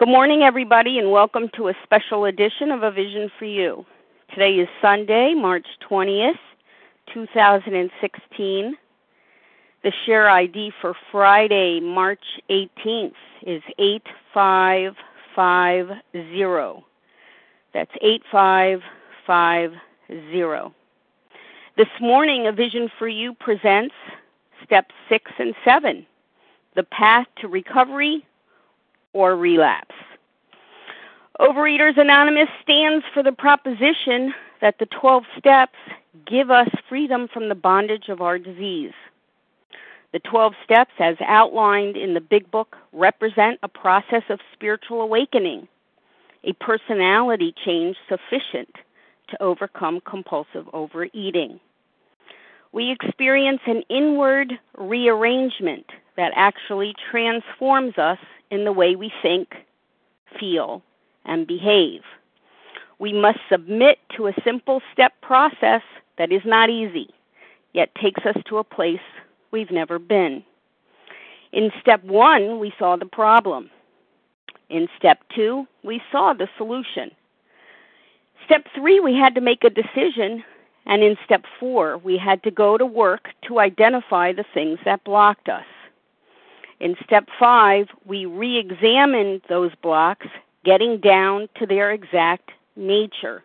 Good morning, everybody, and welcome to a special edition of A Vision for You. Today is Sunday, March 20th, 2016. The share ID for Friday, March 18th is 8550. That's 8550. This morning, A Vision for You presents Steps 6 and 7 The Path to Recovery or relapse. Overeaters Anonymous stands for the proposition that the 12 steps give us freedom from the bondage of our disease. The 12 steps, as outlined in the Big Book, represent a process of spiritual awakening, a personality change sufficient to overcome compulsive overeating. We experience an inward rearrangement that actually transforms us in the way we think, feel, and behave. We must submit to a simple step process that is not easy, yet takes us to a place we've never been. In step one, we saw the problem. In step two, we saw the solution. Step three, we had to make a decision. And in step four, we had to go to work to identify the things that blocked us. In step five, we re examined those blocks, getting down to their exact nature.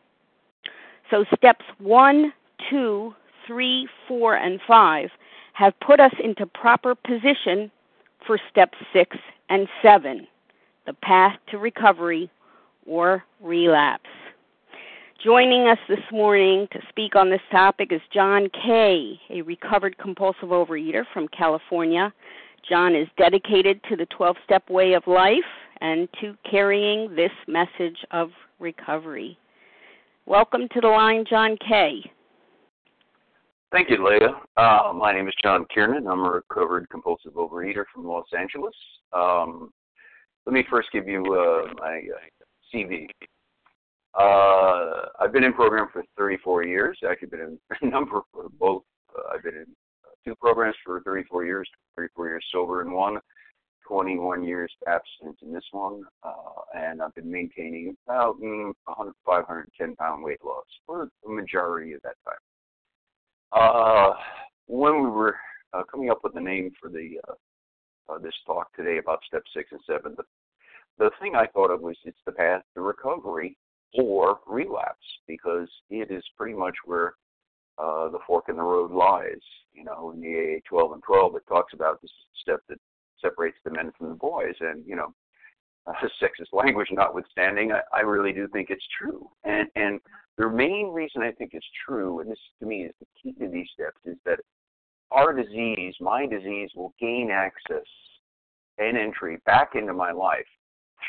So, steps one, two, three, four, and five have put us into proper position for steps six and seven the path to recovery or relapse. Joining us this morning to speak on this topic is John Kay, a recovered compulsive overeater from California. John is dedicated to the 12 step way of life and to carrying this message of recovery. Welcome to the line, John Kay. Thank you, Leah. Uh, my name is John Kiernan. I'm a recovered compulsive overeater from Los Angeles. Um, let me first give you uh, my uh, CV. Uh, I've been in program for 34 years. Actually, been in a number of both. Uh, I've been in two programs for 34 years, 34 years sober in one, 21 years abstinent in this one, uh, and I've been maintaining about mm, 100, 510 pound weight loss for the majority of that time. Uh, when we were uh, coming up with the name for the uh, this talk today about step six and seven, the the thing I thought of was it's the path to recovery or relapse because it is pretty much where uh, the fork in the road lies. You know, in the AA 12 and 12, it talks about this step that separates the men from the boys. And, you know, uh, sexist language notwithstanding, I, I really do think it's true. And, and the main reason I think it's true, and this to me is the key to these steps, is that our disease, my disease, will gain access and entry back into my life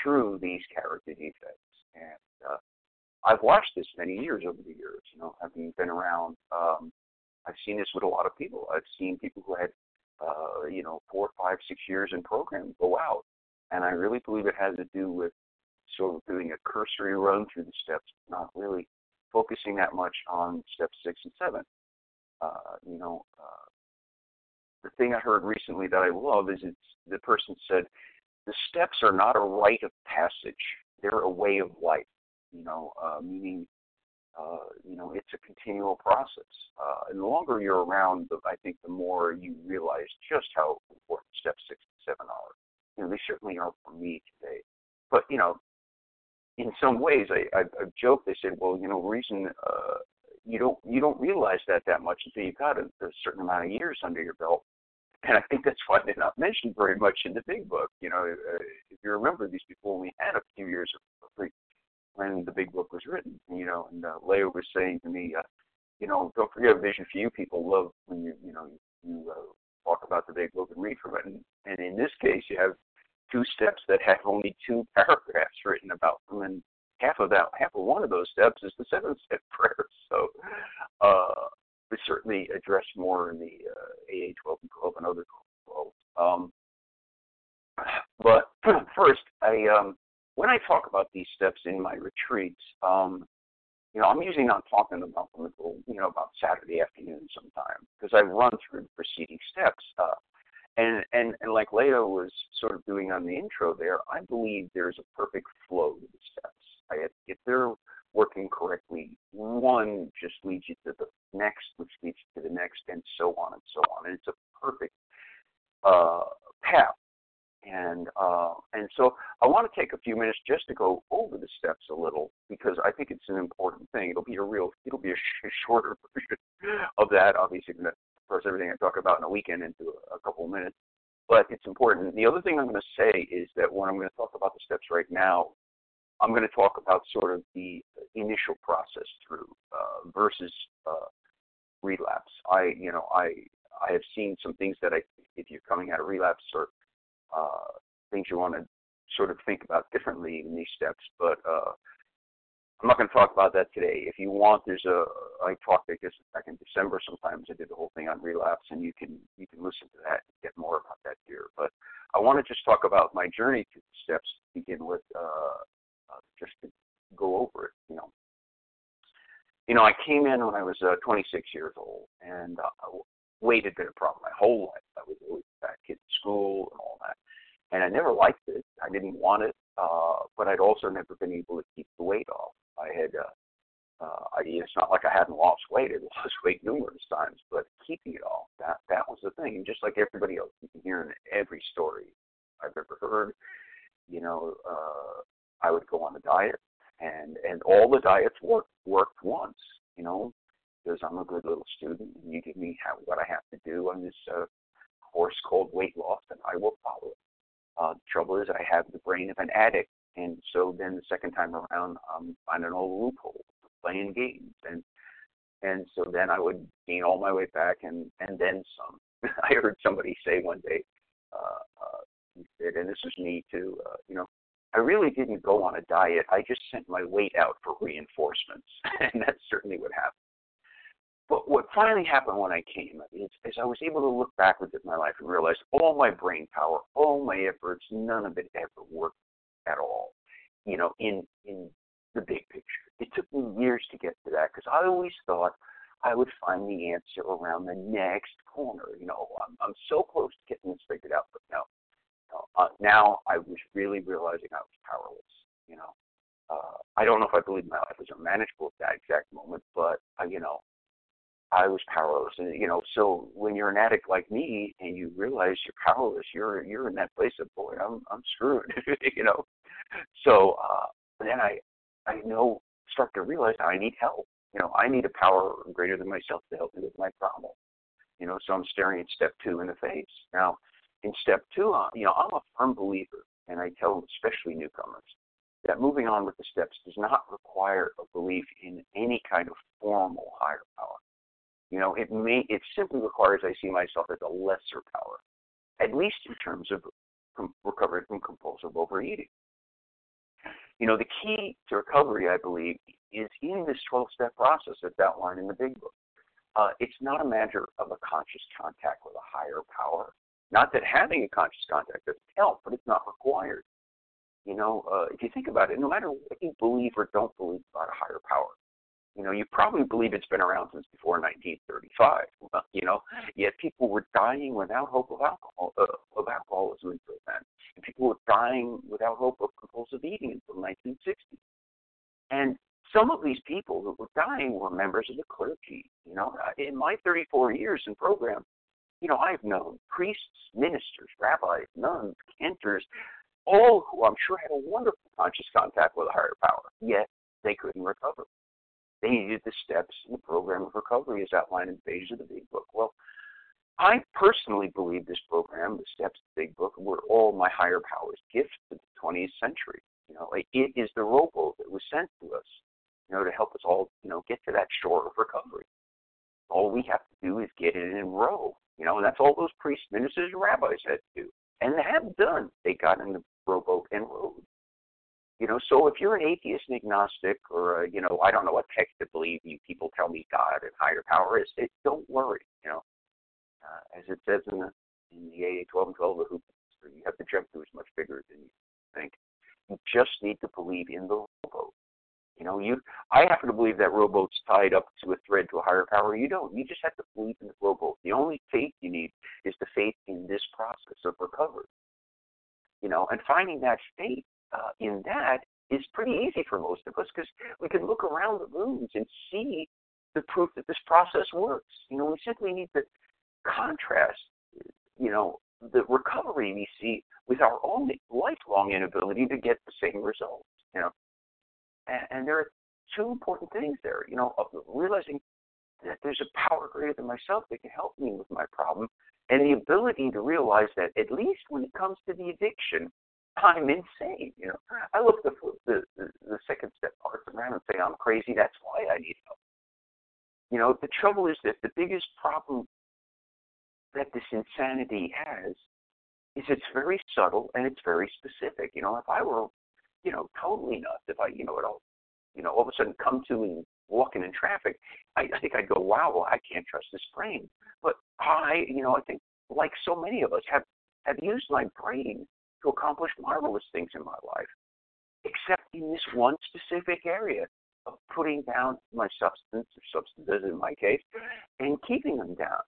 through these character defects. And I've watched this many years over the years. You know, having been around, um, I've seen this with a lot of people. I've seen people who had, uh, you know, four, five, six years in program go out, and I really believe it has to do with sort of doing a cursory run through the steps, not really focusing that much on steps six and seven. Uh, you know, uh, the thing I heard recently that I love is it's the person said the steps are not a rite of passage; they're a way of life you know, uh, meaning, uh, you know, it's a continual process. Uh, and the longer you're around, the, I think the more you realize just how important steps six and seven are. You know, they certainly are for me today. But, you know, in some ways, I, I, I've. They said, well, you know, reason uh, you don't you don't realize that that much until you've got a, a certain amount of years under your belt. And I think that's why they're not mentioned very much in the big book. You know, uh, if you remember, these people only had a few years of, of when the big book was written. You know, and uh, Leo was saying to me, uh, you know, don't forget a Vision for You. People love when you you know you uh, talk about the big book and read from it. And, and in this case, you have two steps that have only two paragraphs written about them, and half of that, half of one of those steps is the seventh step prayer. So, uh, we certainly address more in the uh, AA 12 and 12 and other 12. Um, but first, I um, when I talk about these steps in my retreats, um, you know, I'm usually not talking about them until, you know, about Saturday afternoon sometime because I've run through the preceding steps. Uh, And, and and like Leah was sort of doing on the intro there, I believe there's a perfect flow to the steps. I, if they're working correctly, one just leads you to the next, which leads you to the next, and so on and so on. And it's a perfect uh, path. And uh, and so I want to take a few minutes just to go over the steps a little because I think it's an important thing. It'll be a real, it'll be a sh- shorter version of that. Obviously, of course, everything I talk about in a weekend into a, a couple of minutes, but it's important. The other thing I'm going to say is that when I'm going to talk about the steps right now, I'm going to talk about sort of the initial process through uh, versus uh, relapse. I, you know, I I have seen some things that I, if you're coming out of relapse or uh, things you want to sort of think about differently in these steps. But uh, I'm not going to talk about that today. If you want, there's a I talked I guess back in December. Sometimes I did the whole thing on relapse, and you can you can listen to that and get more about that here. But I want to just talk about my journey through the steps. To begin with, uh, uh, just to go over it. You know, you know, I came in when I was uh, 26 years old, and uh, weight had been a problem my whole life. I was always a fat kid in school and all that, and I never liked it. I didn't want it, uh, but I'd also never been able to keep the weight off. I had, uh, uh, I, it's not like I hadn't lost weight. I lost weight numerous times, but keeping it off, that that was the thing. And just like everybody else, you can hear in every story I've ever heard, you know, uh, I would go on a diet, and and all the diets worked worked once. You know, because I'm a good little student, and you give me how, what I have to do on this uh, course called weight loss, and I will follow it. Uh, the trouble is, I have the brain of an addict, and so then the second time around, I'm finding all loophole, playing games, and and so then I would gain all my weight back, and and then some. I heard somebody say one day, uh, uh, and this was me too, uh, you know, I really didn't go on a diet. I just sent my weight out for reinforcements, and that's certainly what happened. But what finally happened when I came is, is I was able to look backwards at my life and realize all my brain power, all my efforts, none of it ever worked at all. You know, in in the big picture, it took me years to get to that because I always thought I would find the answer around the next corner. You know, I'm, I'm so close to getting this figured out, but no. Uh, now I was really realizing I was powerless. You know, uh, I don't know if I believe my life was unmanageable at that exact moment, but uh, you know, I was powerless. And you know, so when you're an addict like me and you realize you're powerless, you're you're in that place of boy, I'm I'm screwed. you know. So uh then I I know start to realize I need help. You know, I need a power greater than myself to help me with my problem. You know, so I'm staring at step two in the face. Now, in step two, uh, you know, I'm a firm believer, and I tell especially newcomers that moving on with the steps does not require a belief in any kind of formal higher power. You know, it may it simply requires I see myself as a lesser power, at least in terms of com- recovery from compulsive overeating. You know, the key to recovery, I believe, is in this 12-step process that's outlined in the Big Book. Uh, it's not a matter of a conscious contact with a higher power. Not that having a conscious contact doesn't help, but it's not required. You know, uh, if you think about it, no matter what you believe or don't believe about a higher power, you know, you probably believe it's been around since before 1935. You know, yet people were dying without hope of alcohol uh, of alcoholism until then, and people were dying without hope of compulsive eating until 1960. And some of these people that were dying were members of the clergy. You know, in my 34 years in program, you know, I've known priests, ministers, rabbis, nuns, cantors, all who I'm sure had a wonderful conscious contact with a higher power, yet they couldn't recover. They needed the steps in the program of recovery as outlined in pages of the Big Book. Well, I personally believe this program, the steps of the Big Book, were all my higher powers' gifts to the 20th century. You know, it is the rowboat that was sent to us, you know, to help us all, you know, get to that shore of recovery. All we have to do is get in and row, you know, and that's all those priests, ministers, and rabbis had to do. And they have done. They got in the rowboat and rowed. You know, so if you're an atheist and agnostic, or uh, you know, I don't know what text to believe. You people tell me God and higher power is. It, don't worry. You know, uh, as it says in the in the AA 12 and 12, the hoop, you have to jump through is much bigger than you think. You just need to believe in the rowboat. You know, you I happen to believe that rowboat's tied up to a thread to a higher power. You don't. You just have to believe in the rowboat. The only faith you need is the faith in this process of recovery. You know, and finding that faith uh, in that is pretty easy for most of us because we can look around the rooms and see the proof that this process works. You know, we simply need to contrast, you know, the recovery we see with our own lifelong inability to get the same results. You know, and, and there are two important things there. You know, realizing that there's a power greater than myself that can help me with my problem, and the ability to realize that at least when it comes to the addiction, I'm insane. You know, I look the the the, the second step parts around and say I'm crazy. That's why I need help. You know, the trouble is that the biggest problem that this insanity has is it's very subtle and it's very specific. You know, if I were, you know, totally nuts, if I, you know, it all, you know, all of a sudden come to and walking in traffic, I, I think I'd go, wow, well, I can't trust this brain. But I, you know, I think like so many of us have have used my brain to accomplish marvelous things in my life, except in this one specific area of putting down my substance or substances in my case and keeping them down.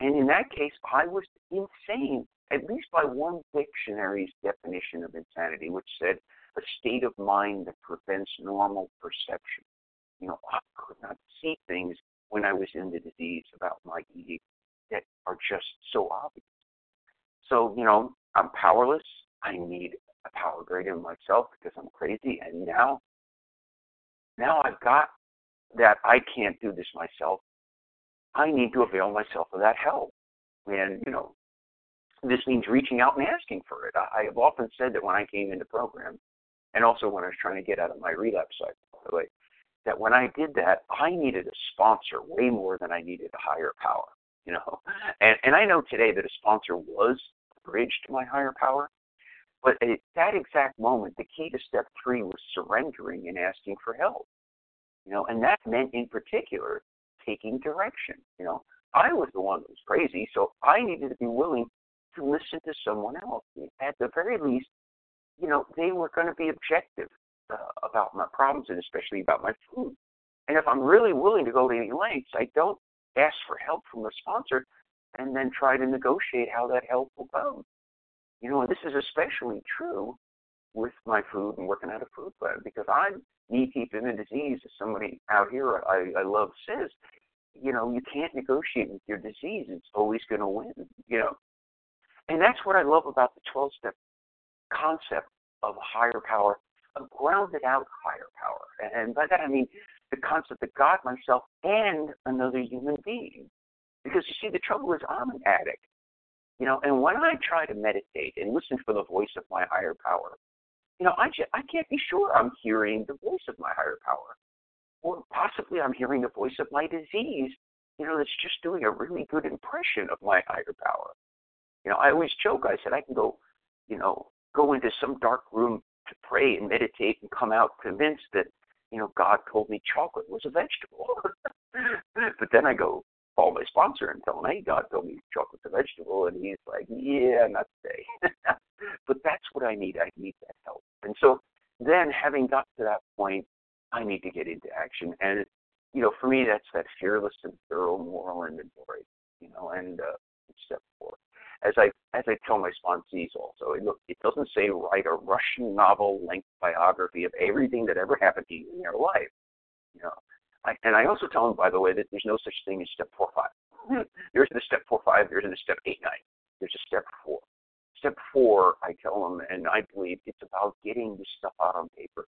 And in that case, I was insane, at least by one dictionary's definition of insanity, which said a state of mind that prevents normal perception. You know, I could not see things when I was in the disease about my eating that are just so obvious. So, you know, I'm powerless. I need a power greater than myself because I'm crazy. And now, now I've got that I can't do this myself. I need to avail myself of that help. And, you know, this means reaching out and asking for it. I, I have often said that when I came into program, and also when I was trying to get out of my relapse cycle, way, that when I did that, I needed a sponsor way more than I needed a higher power. You know, and and I know today that a sponsor was bridge to my higher power, but at that exact moment, the key to step three was surrendering and asking for help. You know, and that meant in particular taking direction. You know, I was the one who was crazy, so I needed to be willing to listen to someone else. At the very least, you know, they were going to be objective uh, about my problems and especially about my food. And if I'm really willing to go to any lengths, I don't ask for help from the sponsor and then try to negotiate how that help will come. You know, and this is especially true with my food and working at a food plan because I'm knee deep in the disease. As somebody out here I, I love says, you know, you can't negotiate with your disease. It's always going to win, you know. And that's what I love about the 12 step concept of higher power, a grounded out higher power. And by that I mean the concept that God, myself, and another human being. Because you see, the trouble is I'm an addict. You know, and when I try to meditate and listen for the voice of my higher power, you know, I just, I can't be sure I'm hearing the voice of my higher power or possibly I'm hearing the voice of my disease, you know, that's just doing a really good impression of my higher power. You know, I always joke, I said I can go, you know, go into some dark room to pray and meditate and come out convinced that, you know, God told me chocolate was a vegetable. but then I go call my sponsor and tell him, hey, God told me chocolate's a vegetable. And he's like, yeah, not today. but that's what I need. I need that help. And so then having got to that point, I need to get into action. And you know, for me, that's that fearless and thorough moral inventory. You know, and uh, step four. As I as I tell my sponsees also, it, look, it doesn't say write a Russian novel length biography of everything that ever happened to you in your life. You know, And I also tell them, by the way, that there's no such thing as step four five. there isn't a step four five. There isn't a step eight nine. There's a step four. Step four, I tell them, and I believe it's about getting this stuff out on paper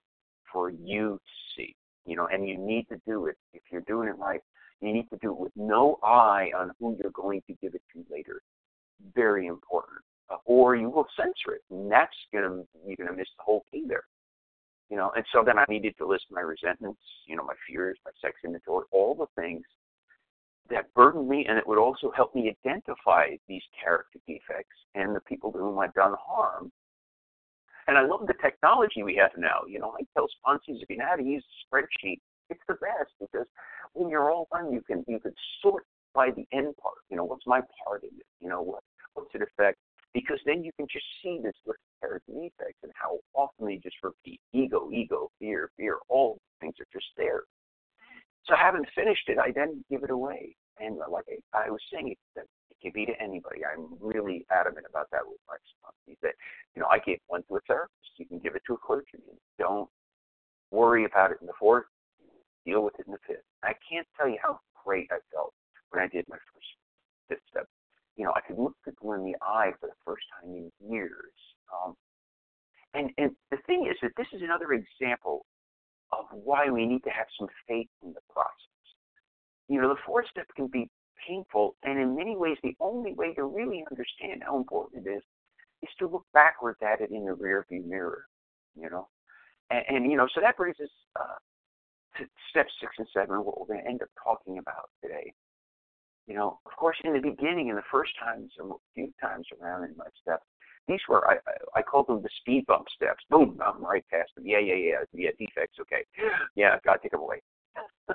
for you to see. You know, and you need to do it if you're doing it right. You need to do it with no eye on who you're going to give it to later. Very important. Uh, or you will censor it, and that's gonna you're gonna miss the whole key there. You know, and so then I needed to list my resentments, you know, my fears, my sex inventory, all the things that burdened me, and it would also help me identify these character defects and the people to whom I've done harm and I love the technology we have now. You know, I tell sponsors if you know how to use a spreadsheet, it's the best because when you're all done, you can you can sort by the end part. You know, what's my part in it? You know, what what's it affect? Because then you can just see this list of character defects and how often they just repeat ego, ego, fear, fear, all things are just there. So having finished it, I then give it away. And like I, I was saying, it, it can be to anybody. I'm really adamant about that with my sponsors. That you know, I gave one to a therapist. You can give it to a clergyman. Don't worry about it in the fourth. Deal with it in the fifth. I can't tell you how great I felt when I did my first fifth step. You know, I could look people in the eye for the first time in years. Um, and and the thing is that this is another example of why we need to have some faith in the process. You know, the fourth step can be painful, and in many ways, the only way to really understand how important it is is to look backwards at it in the rearview mirror. You know, and, and you know, so that brings us uh, to step six and seven, what we're going to end up talking about today. You know, of course, in the beginning, in the first times, a few times around in my steps, these were I, I called them the speed bump steps. Boom, I'm right past them. Yeah, yeah, yeah, yeah. Defects, okay. Yeah, I've got to take them away.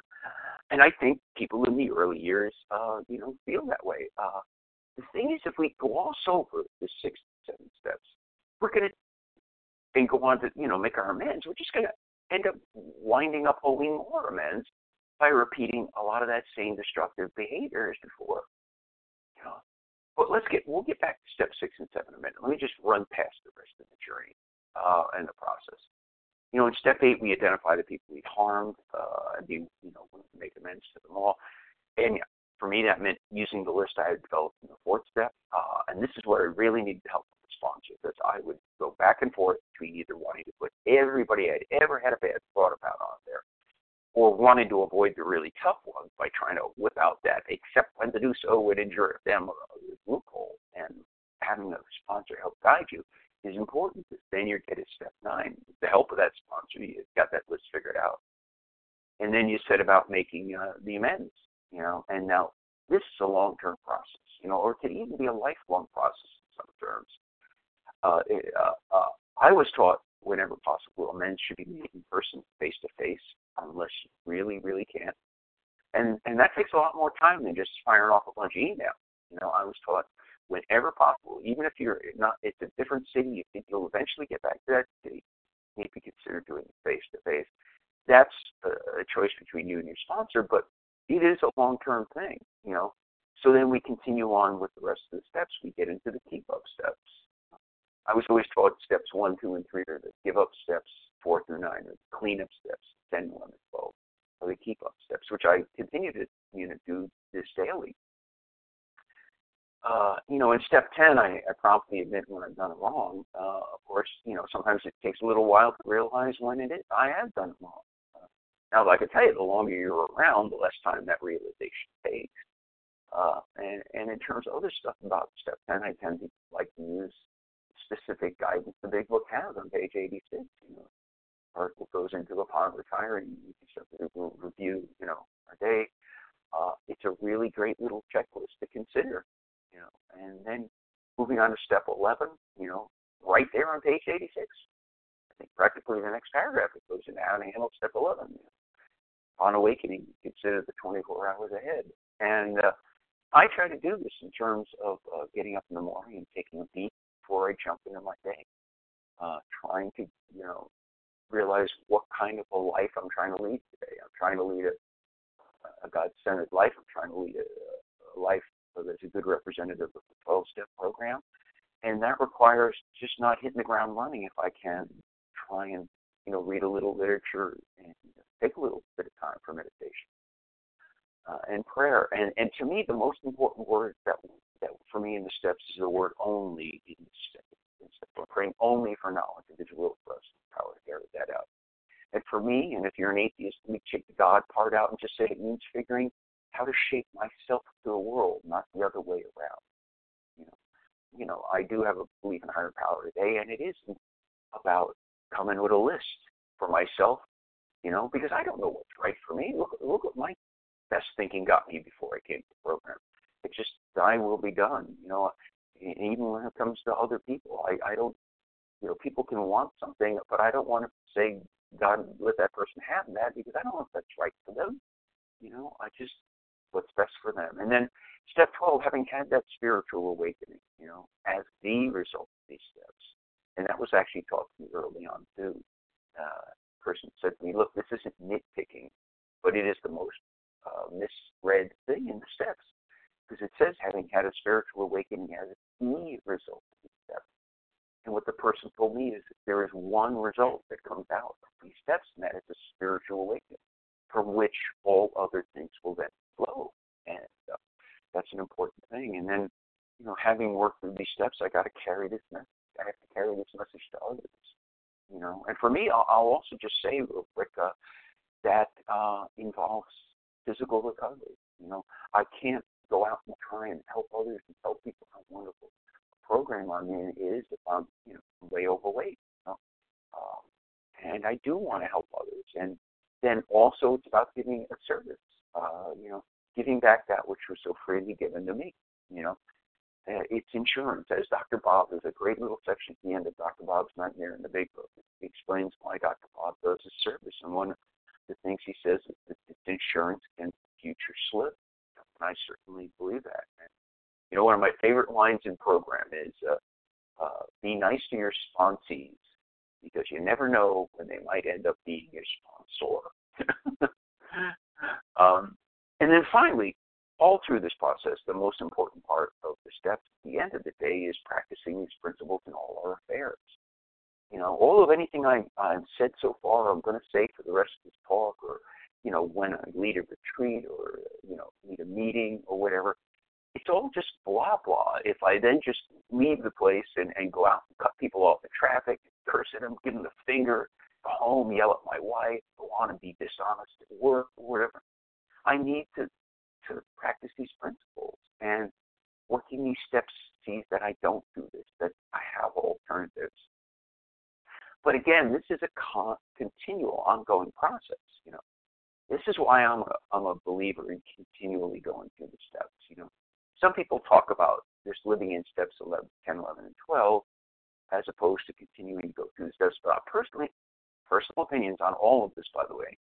and I think people in the early years, uh, you know, feel that way. Uh, the thing is, if we gloss over the six, seven steps, we're to and go on to you know make our amends. We're just to end up winding up owing more amends by repeating a lot of that same destructive behavior as before. But let's get we'll get back to step six and seven in a minute. Let me just run past the rest of the journey uh, and the process. You know, in step eight, we identify the people we harmed uh, and be you know make amends to them all. And for me, that meant using the list I had developed in the fourth step. Uh, and this is where I really needed help from the sponsor because I would go back and forth between either wanting to put everybody I'd ever had a bad thought about on there or wanted to avoid the really tough ones by trying to whip out that except when to do so would injure them or others' loophole. And having a sponsor help guide you is important then you get to step nine. With the help of that sponsor, you've got that list figured out. And then you set about making uh, the amends, you know, and now this is a long term process, you know, or it could even be a lifelong process in some terms. Uh, uh, uh, I was taught whenever possible, amends should be made in person, face to face, unless you really, really can't. And and that takes a lot more time than just firing off a bunch of email. You know, I was taught whenever possible, even if you're not, it's a different city, you think you'll eventually get back to that city, maybe consider doing it face to face. That's a choice between you and your sponsor, but it is a long term thing, you know. So then we continue on with the rest of the steps. We get into the keep up steps. I was always taught steps one, two, and three are the give up steps, four through nine are the cleanup steps, ten, eleven, and twelve are the keep up steps, which I continue to you know do this daily. Uh, you know, in step 10, I, I promptly admit when I've done it wrong. Uh, of course, you know, sometimes it takes a little while to realize when it is. I have done it wrong. Uh, now, like I tell you, the longer you're around, the less time that realization takes. Uh, and, and in terms of other stuff about step 10, I tend to like to use specific guidance the big book has on page 86. You know, article goes into upon retiring, you can start to review, you know, our day. Uh, it's a really great little checklist to consider, you know. And then moving on to step 11, you know, right there on page 86. I think practically the next paragraph it goes into how to handle step 11. You know. On awakening, consider the 24 hours ahead. And uh, I try to do this in terms of uh, getting up in the morning and taking a beat before I jump into my day. Uh, trying to, you know, realize what kind of a life I'm trying to lead today. I'm trying to lead a, a God-centered life. I'm trying to lead a, a life that's a good representative of the 12-step program, and that requires just not hitting the ground running. If I can, try and you know read a little literature and take a little bit of time for meditation uh, and prayer. And and to me, the most important word that that for me in the steps is the word only the. We're praying only for knowledge of His will for us, power to carry that out. And for me, and if you're an atheist, let me take the God part out and just say it means figuring how to shape myself to the world, not the other way around. You know, you know, I do have a belief in higher power today, and it isn't about coming with a list for myself, you know, because I don't know what's right for me. Look, look what my best thinking got me before I came to the program. It's just thy will be done. You know, even when it comes to other people, I, I don't. You know, people can want something, but I don't want to say God let that person have that because I don't know if that's right for them. You know, I just what's best for them. And then step 12, having had that spiritual awakening, you know, as the result of these steps. And that was actually taught to me early on too. Uh, person said to me, look, this isn't nitpicking, but it is the most uh, misread thing in the steps because it says having had a spiritual awakening as a immediate result of these steps. And what the person told me is there is one result that comes out of these steps, and that is a spiritual awakening, from which all other things will then flow. And uh, that's an important thing. And then, you know, having worked through these steps, I got to carry this message. I have to carry this message to others. You know, and for me, I'll, I'll also just say real quick uh, that uh, involves physical recovery. You know, I can't go out and try and help others and tell people how wonderful a program I'm in is if I'm, you know, way overweight. You know? um, and I do want to help others. And then also it's about giving a service. Uh, you know, giving back that which was so freely given to me. You know, uh, it's insurance. As Dr. Bob, there's a great little section at the end of Dr. Bob's Nightmare in the Big Book. He explains why Dr. Bob does his service. And one the things he says is it's insurance against future slip. And I certainly believe that. And, you know, one of my favorite lines in program is uh, uh, be nice to your sponsees because you never know when they might end up being your sponsor. um, and then finally, all through this process, the most important part of the steps at the end of the day is practicing these principles in all our affairs. You know, all of anything I, I've said so far, I'm going to say for the rest of this talk, or you know, when I lead a retreat or you know, lead a meeting or whatever, it's all just blah blah. If I then just leave the place and, and go out and cut people off in traffic, curse at them, give them the finger, go home, yell at my wife, go on and be dishonest at work or whatever, I need to to practice these principles. And working these steps sees that I don't do this, that I have alternatives. But again, this is a con- continual, ongoing process. You know, this is why I'm a, I'm a believer in continually going through the steps. You know, some people talk about just living in steps 11, 10, 11, and 12, as opposed to continuing to go through the steps. But personally, personal opinions on all of this, by the way,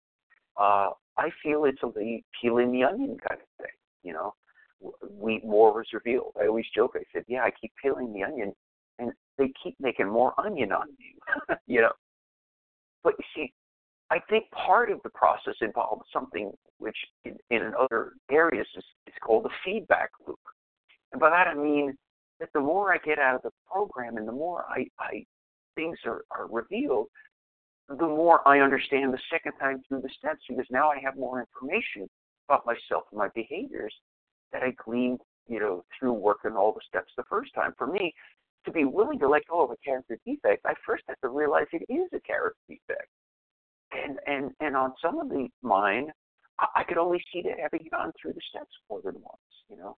uh, I feel it's a peeling the onion kind of thing. You know, we more is revealed. I always joke. I said, "Yeah, I keep peeling the onion, they keep making more onion on you, you know, but you see, I think part of the process involves something which, in, in other areas, is, is called a feedback loop. And by that I mean that the more I get out of the program, and the more I, I things are, are revealed, the more I understand the second time through the steps because now I have more information about myself and my behaviors that I gleaned, you know, through working all the steps the first time. For me, to be willing to let go of a character defect, I first have to realize it is a character defect. And and and on some of the mine, I, I could only see that having gone through the steps more than once, you know.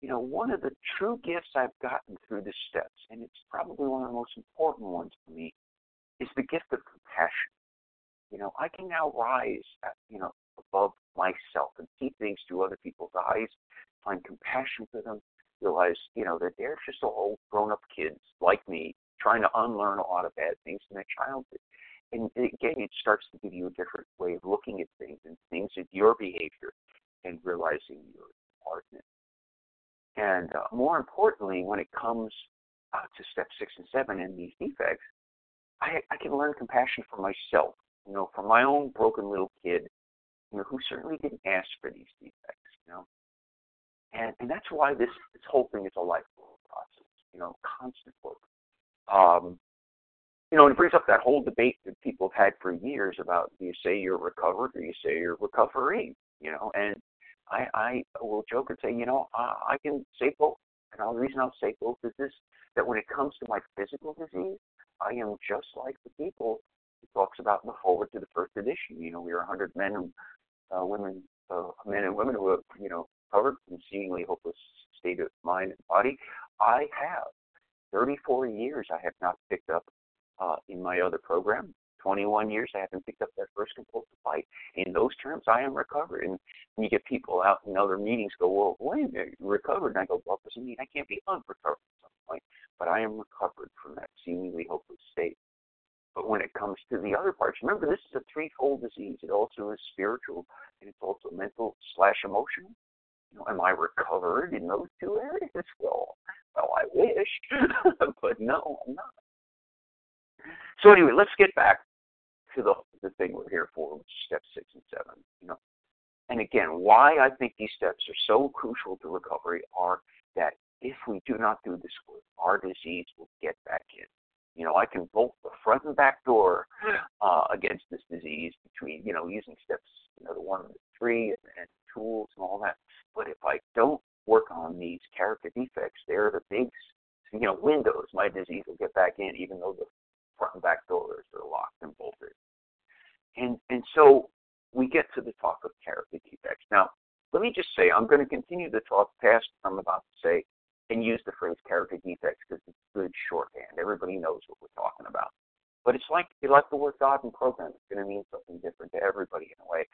You know, one of the true gifts I've gotten through the steps, and it's probably one of the most important ones for me, is the gift of compassion. You know, I can now rise, at, you know, above myself and see things through other people's eyes, find compassion for them, realize, you know, that they're just all grown-up kids like me, trying to unlearn a lot of bad things in their childhood. And again, it starts to give you a different way of looking at things and things in your behavior and realizing your part in it. And uh, more importantly, when it comes uh, to step six and seven and these defects, I, I can learn compassion for myself, you know, for my own broken little kid, you know, who certainly didn't ask for these defects, you know. And and that's why this this whole thing is a lifelong process, you know, constant work. Um, you know, and it brings up that whole debate that people have had for years about do you say you're recovered or you say you're recovering, you know, and I, I will joke and say, you know, I, I can say both. And the reason I'll say both is this, that when it comes to my physical disease, I am just like the people he talks about in the foreword to the first edition. You know, we are 100 men and uh, women, uh, men and women who have, you know, covered from seemingly hopeless state of mind and body. I have 34 years I have not picked up uh, in my other program. 21 years I haven't picked up that first compulsive fight. In those terms, I am recovered. And you get people out in other meetings go, well, wait a minute, recovered. And I go, well, doesn't mean I can't be unrecovered at some point but I am recovered from that seemingly hopeless state. But when it comes to the other parts, remember this is a threefold disease. It also is spiritual and it's also mental slash emotional. Am I recovered in those two areas? Well, well, I wish, but no, I'm not. So anyway, let's get back to the the thing we're here for, which is step six and seven. You know, and again, why I think these steps are so crucial to recovery are that if we do not do this work, our disease will get back in. You know, I can bolt the front and back door uh, against this disease between, you know, using steps, you know, the one and the three and, and tools and all that. But if I don't work on these character defects, they're the big, you know, windows. My disease will get back in, even though the front and back doors are locked and bolted. And and so we get to the talk of character defects. Now, let me just say, I'm going to continue to talk past I'm about to say and use the phrase character defects because it's good shorthand. Everybody knows what we're talking about. But it's like you like the word God in program. It's going to mean something different to everybody in a way.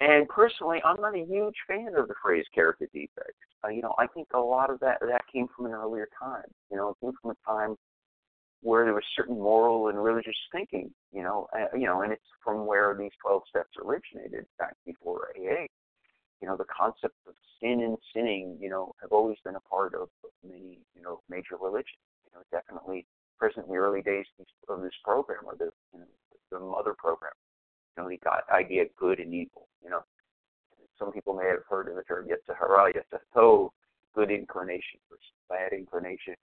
And personally, I'm not a huge fan of the phrase character defects. Uh, you know, I think a lot of that that came from an earlier time. You know, it came from a time where there was certain moral and religious thinking. You know, uh, you know, and it's from where these 12 steps originated back before AA you know, the concept of sin and sinning, you know, have always been a part of many, you know, major religions. You know, definitely present in the early days of this program or the, you know, the mother program. Know, the idea of good and evil. You know, some people may have heard of the term Yetzer Tov, good inclination versus bad inclination.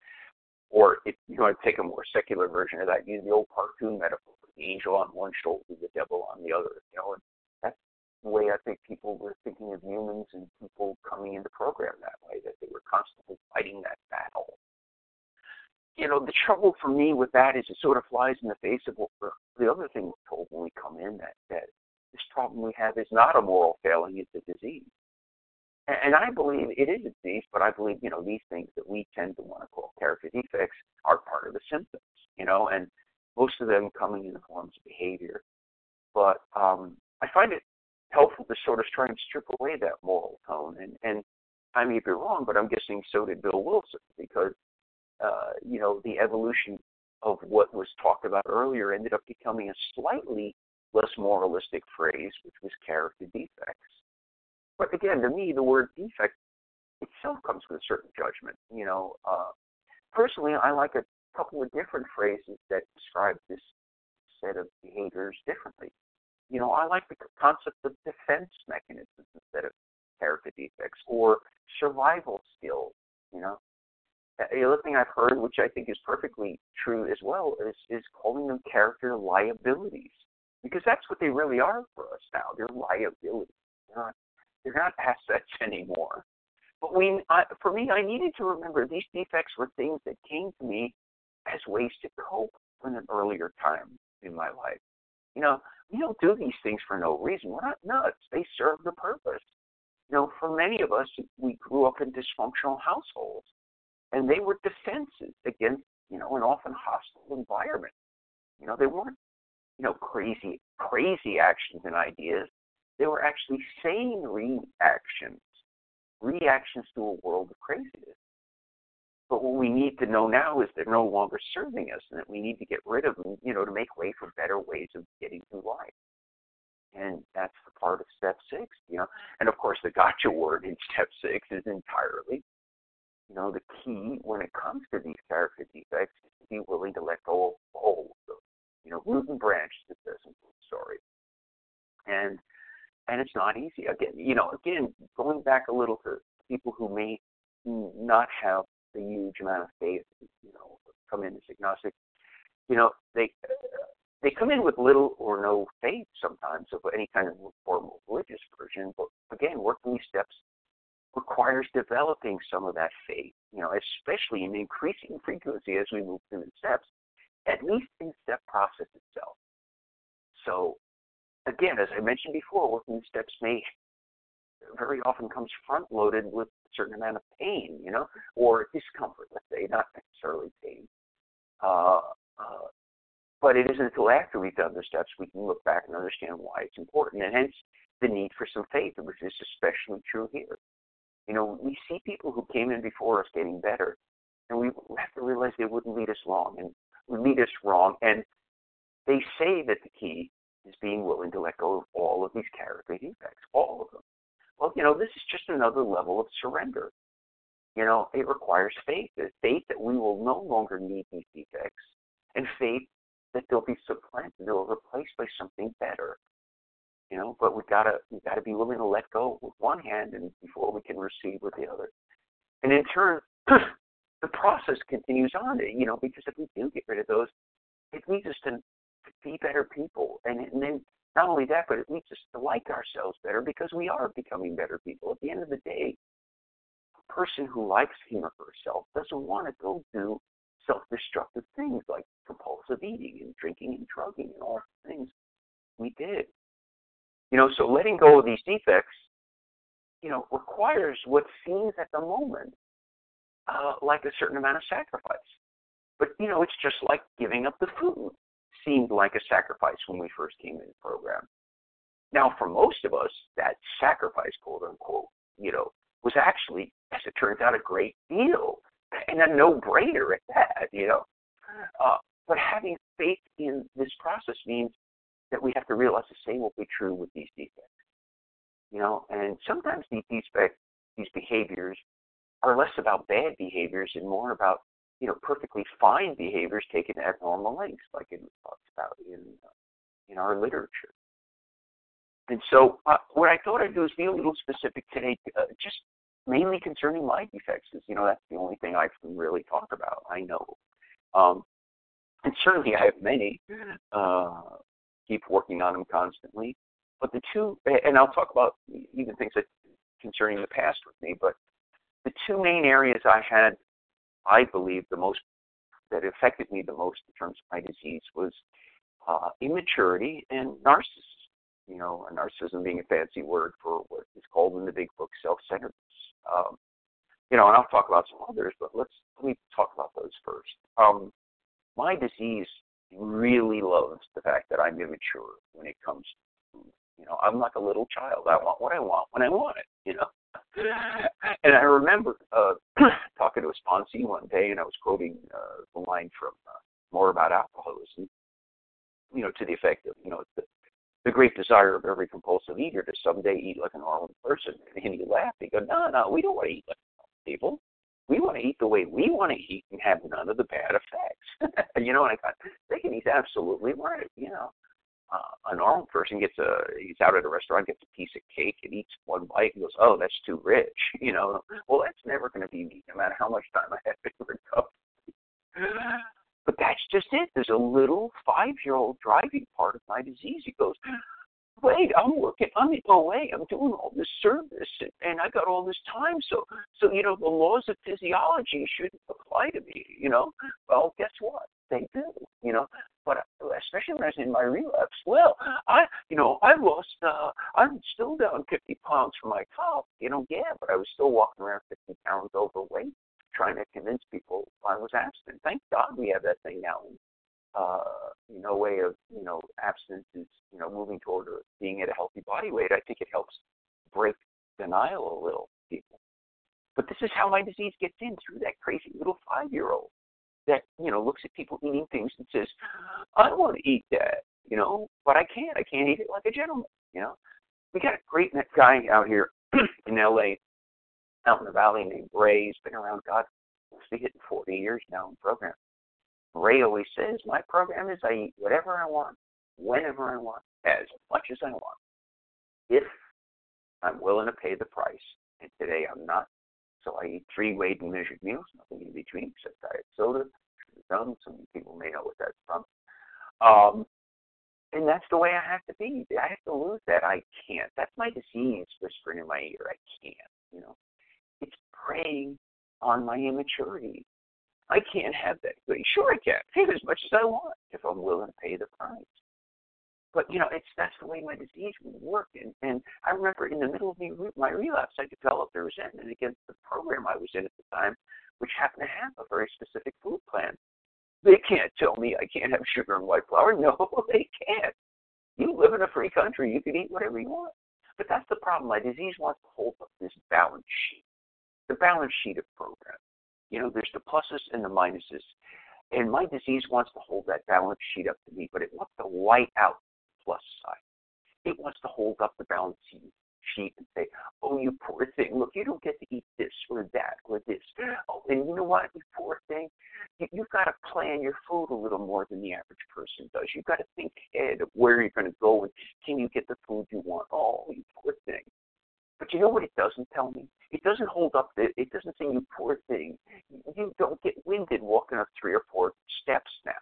Or if you want to take a more secular version of that, use the old cartoon metaphor: the angel on one shoulder, the devil on the other. You know, and way I think people were thinking of humans and people coming into program that way, that they were constantly fighting that battle. You know, the trouble for me with that is it sort of flies in the face of what the other thing we're told when we come in that, that this problem we have is not a moral failing, it's a disease. And, and I believe it is a disease, but I believe, you know, these things that we tend to want to call character defects are part of the symptoms, you know, and most of them coming in the forms of behavior. But um, I find it helpful to sort of try and strip away that moral tone. And and I may be wrong, but I'm guessing so did Bill Wilson because uh, you know the evolution of what was talked about earlier ended up becoming a slightly less moralistic phrase, which was character defects. But again, to me, the word defect itself comes with a certain judgment. You know, uh, personally, I like a couple of different phrases that describe this set of behaviors differently. You know, I like the concept of defense mechanisms instead of character defects or survival skills. You know, the other thing I've heard, which I think is perfectly true as well, is is calling them character liabilities because that's what they really are for us now. They're liabilities. They're not they're not assets anymore. But we, I, for me, I needed to remember these defects were things that came to me as ways to cope in an earlier time in my life. You know, we don't do these things for no reason. We're not nuts. They serve the purpose. You know, for many of us, we grew up in dysfunctional households, and they were defenses against, you know, an often hostile environment. You know, they weren't, you know, crazy, crazy actions and ideas. They were actually sane reactions, reactions to a world of craziness. But what we need to know now is they're no longer serving us, and that we need to get rid of them, you know, to make way for better ways of getting through life. And that's the part of step six, you know. And of course, the gotcha word in step six is entirely, you know, the key when it comes to these character defects is to be willing to let go of all of them, you know, root and branch to this story. And and it's not easy. Again, you know, again, going back a little to people who may not have a huge amount of faith, you know, come in as agnostic, you know, they they come in with little or no faith sometimes of any kind of formal religious version. But again, working these steps requires developing some of that faith, you know, especially in increasing frequency as we move through the steps, at least in step process itself. So again, as I mentioned before, working steps may very often comes front loaded with a certain amount of pain, you know, or discomfort, let's say, not necessarily pain. Uh, uh, but it isn't until after we've done the steps we can look back and understand why it's important, and hence the need for some faith, which is especially true here. You know, we see people who came in before us getting better, and we have to realize they wouldn't lead us long and lead us wrong. And they say that the key is being willing to let go of all of these character defects, all of them. Well, you know, this is just another level of surrender. You know, it requires faith. It's faith that we will no longer need these defects, and faith that they'll be supplanted, they'll replaced by something better. You know, but we gotta we gotta be willing to let go with one hand and before we can receive with the other. And in turn the process continues on, you know, because if we do get rid of those, it leads us to, be better people. And, and then not only that, but it leads us to like ourselves better because we are becoming better people. At the end of the day, a person who likes him or herself doesn't want to go do self-destructive things like compulsive eating and drinking and drugging and all the things we did. You know, so letting go of these defects, you know, requires what seems at the moment uh, like a certain amount of sacrifice. But you know, it's just like giving up the food seemed like a sacrifice when we first came in the program. Now, for most of us, that sacrifice, quote unquote, you know, was actually, as it turns out, a great deal and a no-brainer at that, you know. Uh, but having faith in this process means that we have to realize the same will be true with these defects. You know, and sometimes these defects, these behaviors, are less about bad behaviors and more about you know perfectly fine behaviors taken at normal lengths, like it talks about in uh, in our literature. And so, uh, what I thought I'd do is be a little specific today, uh, just mainly concerning my defects, because you know that's the only thing I can really talk about. I know, um, and certainly I have many. Uh, keep working on them constantly. But the two, and I'll talk about even things that concerning the past with me, but the two main areas I had, I believe, the most that affected me the most in terms of my disease was uh, immaturity and narcissism. You know, narcissism being a fancy word for what is called in the big book self-centeredness. Um, you know, and I'll talk about some others, but let's let me talk about those first. Um, my disease really loves the fact that I'm immature when it comes to food. You know, I'm like a little child. I want what I want when I want it. You know, and I remember uh, talking to a sponsee one day, and I was quoting uh, the line from uh, More About Alcoholism, you know, to the effect of, you know, the, the great desire of every compulsive eater to someday eat like a normal person. And he laughed. He go, no, no, we don't want to eat like normal people. We want to eat the way we want to eat and have none of the bad effects. you know, and I got thinking he's absolutely right. You know, uh, a normal person gets a he's out at a restaurant gets a piece of cake and eats one bite and goes oh that's too rich you know well that's never going to be me no matter how much time i have to recover but that's just it there's a little five year old driving part of my disease he goes wait i'm working i'm in oa i'm doing all this service and, and i got all this time so so you know the laws of physiology should apply to me you know well guess what they do you know but especially when I was in my relapse, well, I, you know, I lost, uh, I'm still down 50 pounds from my top, you know, yeah, but I was still walking around 50 pounds overweight, trying to convince people I was abstinent. Thank God we have that thing now. Uh, you know, way of, you know, abstinence is, you know, moving toward being at a healthy body weight. I think it helps break denial a little, people. But this is how my disease gets in through that crazy little five year old that you know looks at people eating things and says, "I want to eat that," you know, but I can't. I can't eat it like a gentleman. You know, we got a great guy out here in L.A. out in the valley named Ray. He's been around God, must be hitting 40 years now in program. Ray always says, "My program is I eat whatever I want, whenever I want, as much as I want, if I'm willing to pay the price." And today I'm not so I eat three weighed and measured meals, nothing in between except diet soda. Some people may know what that's from. Um, and that's the way I have to be. I have to lose that. I can't. That's my disease whispering in my ear. I can't. You know, it's preying on my immaturity. I can't have that. Sure, I can. Pay as much as I want if I'm willing to pay the price. But you know, it's that's the way my disease would work. And and I remember in the middle of my relapse, I developed a resentment against the program I was in at the time, which happened to have a very specific food plan. They can't tell me I can't have sugar and white flour. No, they can't. You live in a free country. You can eat whatever you want. But that's the problem. My disease wants to hold up this balance sheet, the balance sheet of program. You know, there's the pluses and the minuses. And my disease wants to hold that balance sheet up to me, but it wants to white out the plus side. It wants to hold up the balance sheet and say, oh, you poor thing, look, you don't get to eat this or that or this. Oh, and you know what, you poor thing, you, you've got to plan your food a little more than the average person does. You've got to think ahead of where you're going to go and can you get the food you want. Oh, you poor thing. But you know what it doesn't tell me? It doesn't hold up. The, it doesn't say you poor thing. You don't get winded walking up three or four steps now.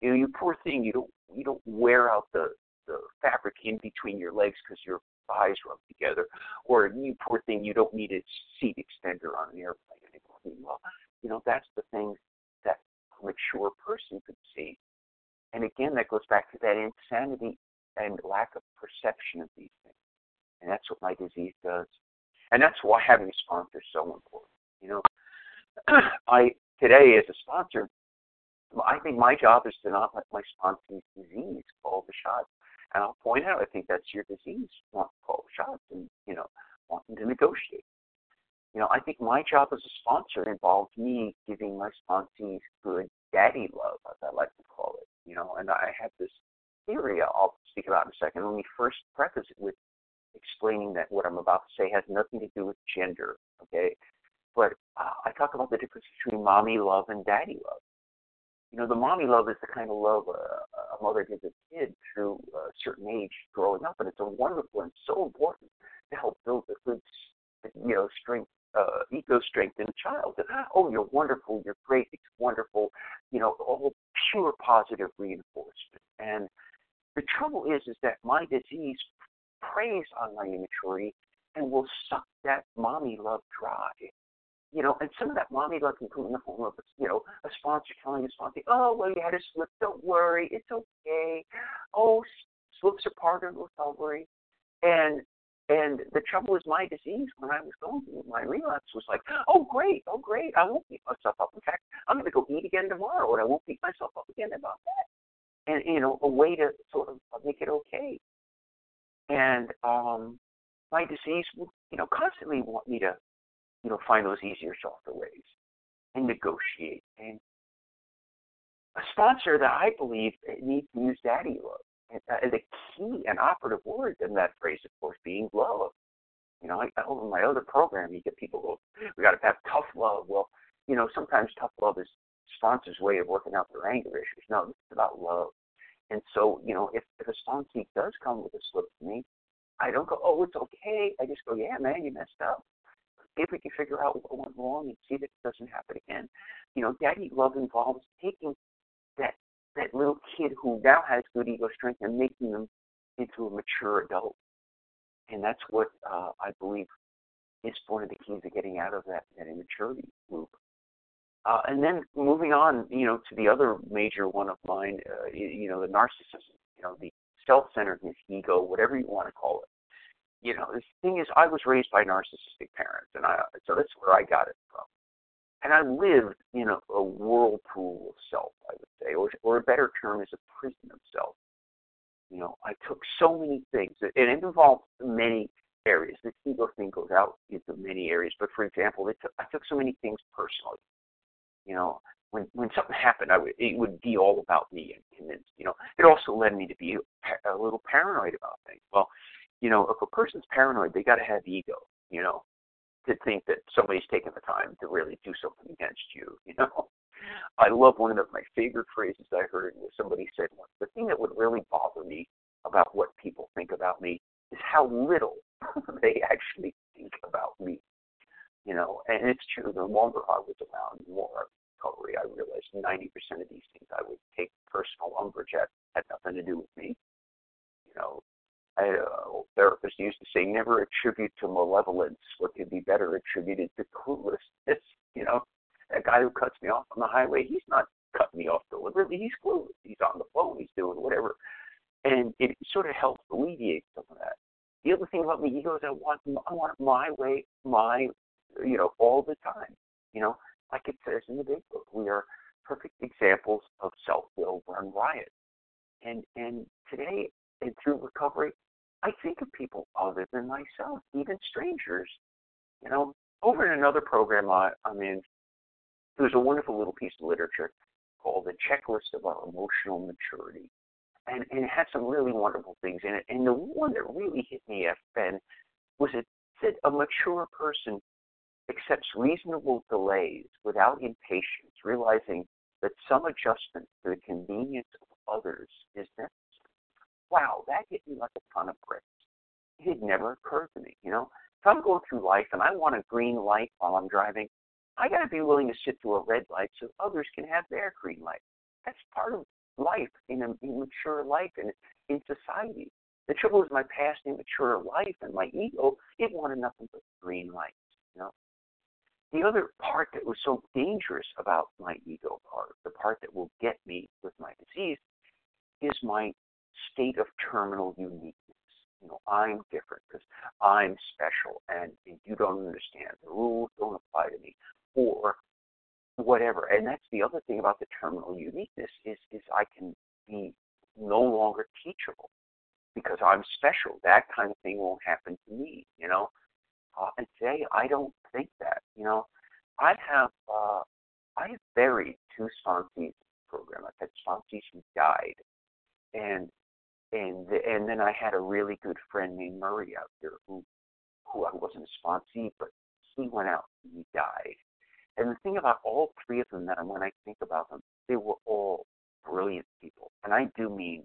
You know, you poor thing. You don't you don't wear out the the fabric in between your legs because your thighs rub together. Or you poor thing. You don't need a seat extender on an airplane anymore. Well, you know that's the thing that a mature person could see. And again, that goes back to that insanity and lack of perception of these things. And that's what my disease does. And that's why having a sponsor is so important. You know, I today as a sponsor, I think my job is to not let my sponsor's disease call the shots. And I'll point out, I think that's your disease, want to call the shots and, you know, wanting to negotiate. You know, I think my job as a sponsor involves me giving my sponsees good daddy love, as I like to call it. You know, and I have this theory I'll speak about in a second. Let me first preface it with explaining that what I'm about to say has nothing to do with gender, okay? But uh, I talk about the difference between mommy love and daddy love. You know, the mommy love is the kind of love a, a mother gives a kid through a certain age growing up, and it's a wonderful and so important to help build the good, you know, strength, uh, ego strength in a child. That, oh, you're wonderful, you're great, it's wonderful, you know, all pure positive reinforcement. And the trouble is, is that my disease on my immaturity and will suck that mommy love dry. You know, and some of that mommy love can come in the form of, you know, a sponsor telling a sponsor, oh, well, you had a slip, don't worry, it's okay. Oh, slips are part of recovery. And and the trouble is my disease when I was going through my relapse was like, oh great, oh great, I won't beat myself up. In fact, I'm gonna go eat again tomorrow and I won't beat myself up again about that. And you know, a way to sort of make it okay. And um, my disease would, you know, constantly want me to, you know, find those easier, softer ways and negotiate. And a sponsor that I believe needs to use daddy love. And uh, the key and operative word in that phrase, of course, being love. You know, I, over my other program, you get people go, we got to have tough love. Well, you know, sometimes tough love is sponsors' way of working out their anger issues. No, is about love. And so, you know, if, if a sponsee does come with a slip to me, I don't go, oh, it's okay. I just go, yeah, man, you messed up. If we can figure out what went wrong and see that it doesn't happen again. You know, daddy love involves taking that that little kid who now has good ego strength and making them into a mature adult. And that's what uh, I believe is one of the keys to getting out of that, that immaturity loop. Uh, and then moving on, you know, to the other major one of mine, uh, you know, the narcissism, you know, the self-centeredness, ego, whatever you want to call it. You know, the thing is, I was raised by narcissistic parents, and I so that's where I got it from. And I lived in a, a whirlpool of self, I would say, or, or a better term is a prison of self. You know, I took so many things, and it involved many areas. The ego thing goes out into many areas, but for example, it took, I took so many things personally. You know, when when something happened, I would it would be all about me and convinced. You know, it also led me to be a, a little paranoid about things. Well, you know, if a person's paranoid, they got to have ego. You know, to think that somebody's taking the time to really do something against you. You know, I love one of my favorite phrases I heard was somebody said once. The thing that would really bother me about what people think about me is how little they actually think about me. You know, and it's true. The longer I was around, the more recovery, I realized 90% of these things I would take personal umbrage at had nothing to do with me. You know, I, uh, therapist used to say, never attribute to malevolence what could be better attributed to cluelessness. You know, that guy who cuts me off on the highway, he's not cutting me off deliberately. He's clueless. He's on the phone. He's doing whatever. And it sort of helps alleviate some of that. The other thing about me, ego is I want I want my way, my you know, all the time. You know, like it says in the big book, we are perfect examples of self-will run riot. And and today and through recovery, I think of people other than myself, even strangers. You know, over in another program I, I'm in, there's a wonderful little piece of literature called The Checklist of Our Emotional Maturity. And, and it had some really wonderful things in it. And the one that really hit me, F. Ben, was it said a mature person accepts reasonable delays without impatience, realizing that some adjustment to the convenience of others is necessary. Wow, that hit me like a ton of bricks. It had never occurred to me, you know. If I'm going through life and I want a green light while I'm driving, I got to be willing to sit through a red light so others can have their green light. That's part of life in a mature life and in society. The trouble is my past immature life and my ego, it wanted nothing but green lights, you know. The other part that was so dangerous about my ego part, the part that will get me with my disease, is my state of terminal uniqueness. You know, I'm different because I'm special and, and you don't understand. The rules don't apply to me. Or whatever. And that's the other thing about the terminal uniqueness is is I can be no longer teachable because I'm special. That kind of thing won't happen to me, you know. Uh, and today I don't think that, you know. I have uh, I have buried two sponsees program. I've had sponsees who died, and and and then I had a really good friend named Murray out there who who I wasn't a sponsee, but he went out and he died. And the thing about all three of them that when I think about them, they were all brilliant people, and I do mean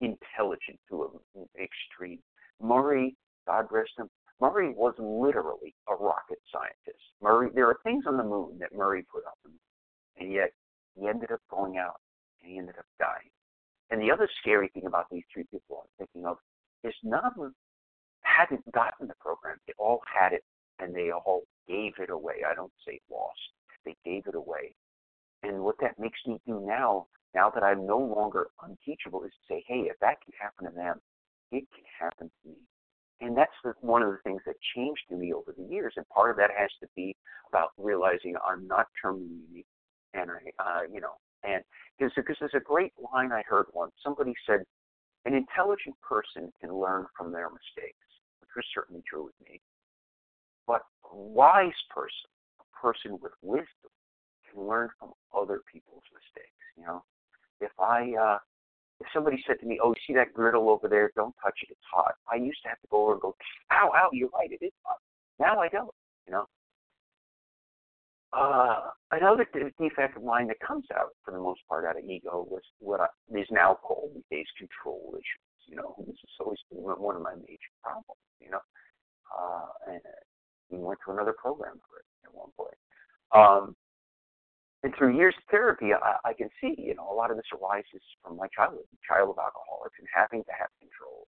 intelligent to an extreme. Murray, God rest him, Murray was literally a rocket scientist. Murray, there are things on the moon that Murray put up, and yet he ended up going out and he ended up dying. And the other scary thing about these three people I'm thinking of is none of them hadn't gotten the program. They all had it, and they all gave it away. I don't say lost. They gave it away. And what that makes me do now, now that I'm no longer unteachable, is to say, hey, if that can happen to them, it can happen to me. And that's the, one of the things that changed to me over the years. And part of that has to be about realizing I'm not terminally unique. And I, uh, you know, and because there's a great line I heard once. Somebody said, an intelligent person can learn from their mistakes, which was certainly true with me. But a wise person, a person with wisdom, can learn from other people's mistakes. You know, if I uh, if somebody said to me, "Oh, see that griddle over there? Don't touch it; it's hot." I used to have to go over and go, "Ow, ow! You're right; it is hot." Now I don't. You know. Uh, another defect of mine that comes out, for the most part, out of ego was what I, is now called these days control issues. You know, this has always been one of my major problems. You know, uh, and we went to another program for it at one point. Um, and through years of therapy, I, I can see, you know, a lot of this arises from my childhood, child of alcoholics, and having to have control.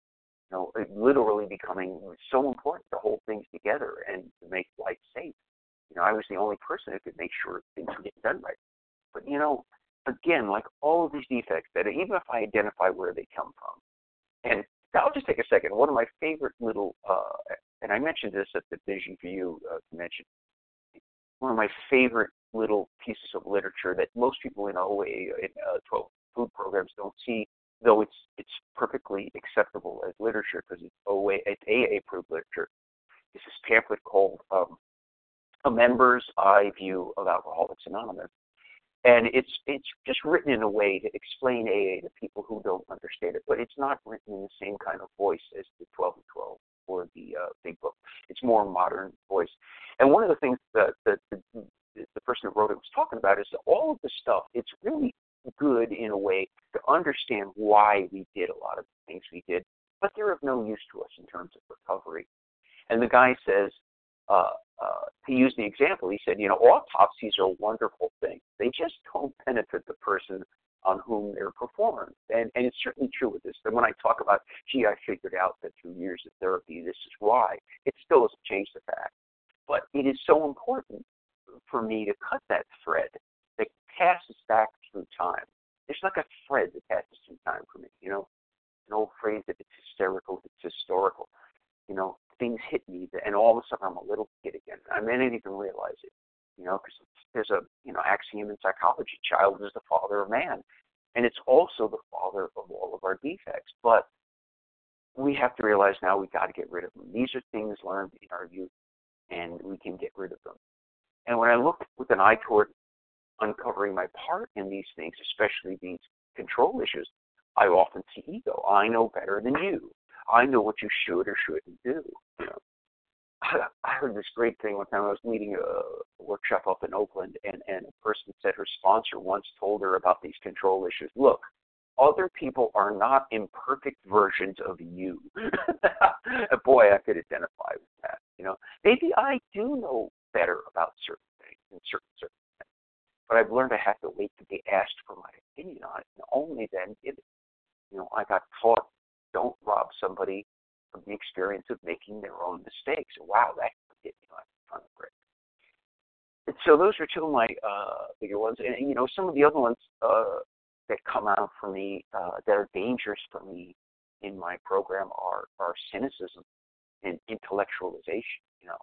You know, it literally becoming so important to hold things together and to make life safe. You know, I was the only person who could make sure things were getting done right. But you know, again, like all of these defects, that even if I identify where they come from, and I'll just take a second. One of my favorite little, uh, and I mentioned this at the Vision for You uh, convention. One of my favorite little pieces of literature that most people in OA in uh, 12 food programs don't see, though it's it's perfectly acceptable as literature because it's OA it's AA approved literature. This pamphlet called um, "A Member's Eye View of Alcoholics Anonymous," and it's it's just written in a way to explain AA to people who don't understand it, but it's not written in the same kind of voice as the 12 and 12 or the uh, Big Book. It's more modern voice. And one of the things that, that the, the person who wrote it was talking about is that all of the stuff, it's really good in a way to understand why we did a lot of the things we did, but they're of no use to us in terms of recovery. And the guy says, uh, uh, he used the example. He said, you know, autopsies are a wonderful thing. They just don't benefit the person on whom they're performed. And, and it's certainly true with this. And when I talk about, gee, I figured out that through years of therapy, this is why, it still doesn't change the fact. But it is so important for me to cut that thread that passes back through time. It's like a thread that passes through time for me. You know, an old phrase that it's hysterical, it's historical. You know, things hit me, and all of a sudden I'm a little kid again. I may not even realize it. You know, because there's a you know axiom in psychology: child is the father of man, and it's also the father of all of our defects. But we have to realize now we got to get rid of them. These are things learned in our youth, and we can get rid of them. And when I look with an eye toward uncovering my part in these things, especially these control issues, I often see ego. I know better than you. I know what you should or shouldn't do. You? I heard this great thing one time. I was leading a workshop up in Oakland, and and a person said her sponsor once told her about these control issues. Look, other people are not imperfect versions of you. Boy, I could identify with that. You know, maybe I do know better about certain things and certain circumstances, but I've learned I have to wait to be asked for my opinion on it, and only then give it. You know, I got taught don't rob somebody of the experience of making their own mistakes. Wow, that hit me like a ton of. And so those are two of my uh, bigger ones, and, and you know some of the other ones uh, that come out for me uh, that are dangerous for me in my program are are cynicism and intellectualization. You know,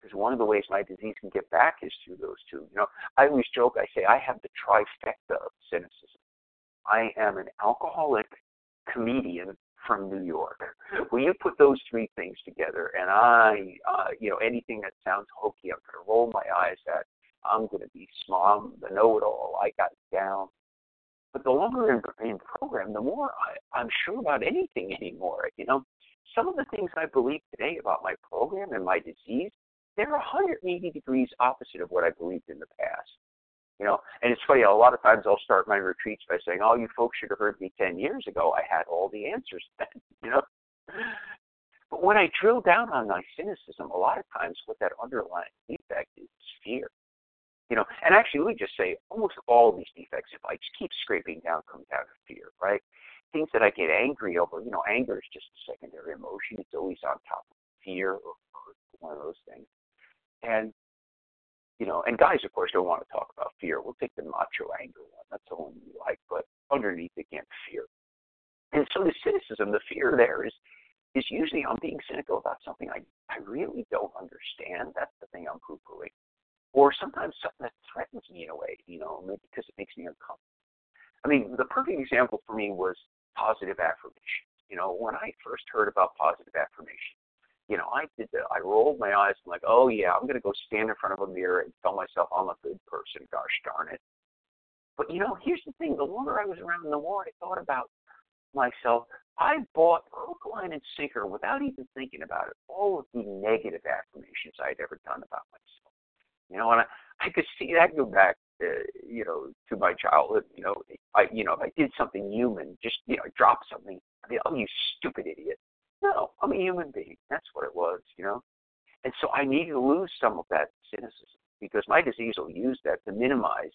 because one of the ways my disease can get back is through those two. You know, I always joke. I say I have the trifecta of cynicism. I am an alcoholic, comedian, from New York. When you put those three things together, and I, uh, you know, anything that sounds hokey, I'm going to roll my eyes at. I'm going to be smart, the know-it-all. I got it down. But the longer I'm in, in program, the more I, I'm sure about anything anymore. You know, some of the things I believe today about my program and my disease, they're 180 degrees opposite of what I believed in the past. You know, and it's funny. A lot of times I'll start my retreats by saying, "Oh, you folks should have heard me ten years ago. I had all the answers then." You know, but when I drill down on my cynicism, a lot of times what that underlying defect is fear. You know, and actually, let me just say, almost all these defects, if I just keep scraping down, come down to fear, right? Things that I get angry over. You know, anger is just a secondary emotion. It's always on top of fear or, or one of those things. And you know, and guys, of course, don't want to talk about fear. We'll take the macho anger one. That's the one we like. But underneath, again, fear. And so the cynicism, the fear there is is usually I'm being cynical about something I, I really don't understand. That's the thing I'm poo pooing. Or sometimes something that threatens me in a way, you know, maybe because it makes me uncomfortable. I mean, the perfect example for me was positive affirmation. You know, when I first heard about positive affirmation, you know, I did that. I rolled my eyes. I'm like, oh yeah, I'm gonna go stand in front of a mirror and tell myself I'm a good person. Gosh darn it. But you know, here's the thing: the longer I was around, the more I thought about myself. I bought hook, line, and sinker without even thinking about it. All of the negative affirmations I'd ever done about myself. You know, and I, I could see that go back, uh, you know, to my childhood. You know, I, you know, if I did something human, just you know, drop something. I mean, oh, you stupid idiot. No, I'm a human being. That's what it was, you know. And so I need to lose some of that cynicism because my disease will use that to minimize,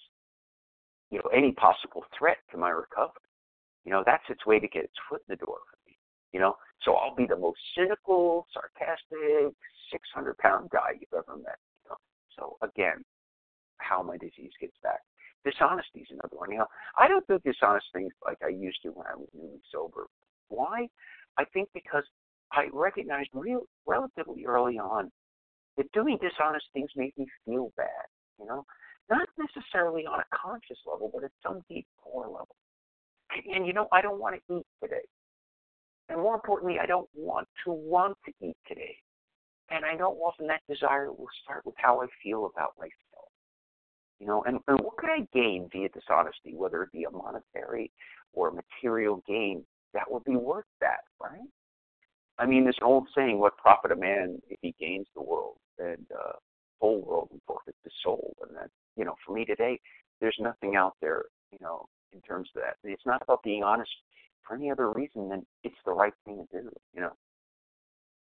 you know, any possible threat to my recovery. You know, that's its way to get its foot in the door for me. You know, so I'll be the most cynical, sarcastic, 600 pound guy you've ever met. You know? So again, how my disease gets back. Dishonesty is another one. You know, I don't do dishonest things like I used to when I was newly sober. Why? I think because I recognized real relatively early on that doing dishonest things made me feel bad, you know, not necessarily on a conscious level, but at some deep core level. And, you know, I don't want to eat today. And more importantly, I don't want to want to eat today. And I know often that desire will start with how I feel about myself. You know, and, and what could I gain via dishonesty, whether it be a monetary or a material gain that would be worth that, right? I mean, this old saying, "What profit a man if he gains the world and uh, whole world and forfeit the soul?" And that, you know, for me today, there's nothing out there, you know, in terms of that. It's not about being honest for any other reason than it's the right thing to do, you know.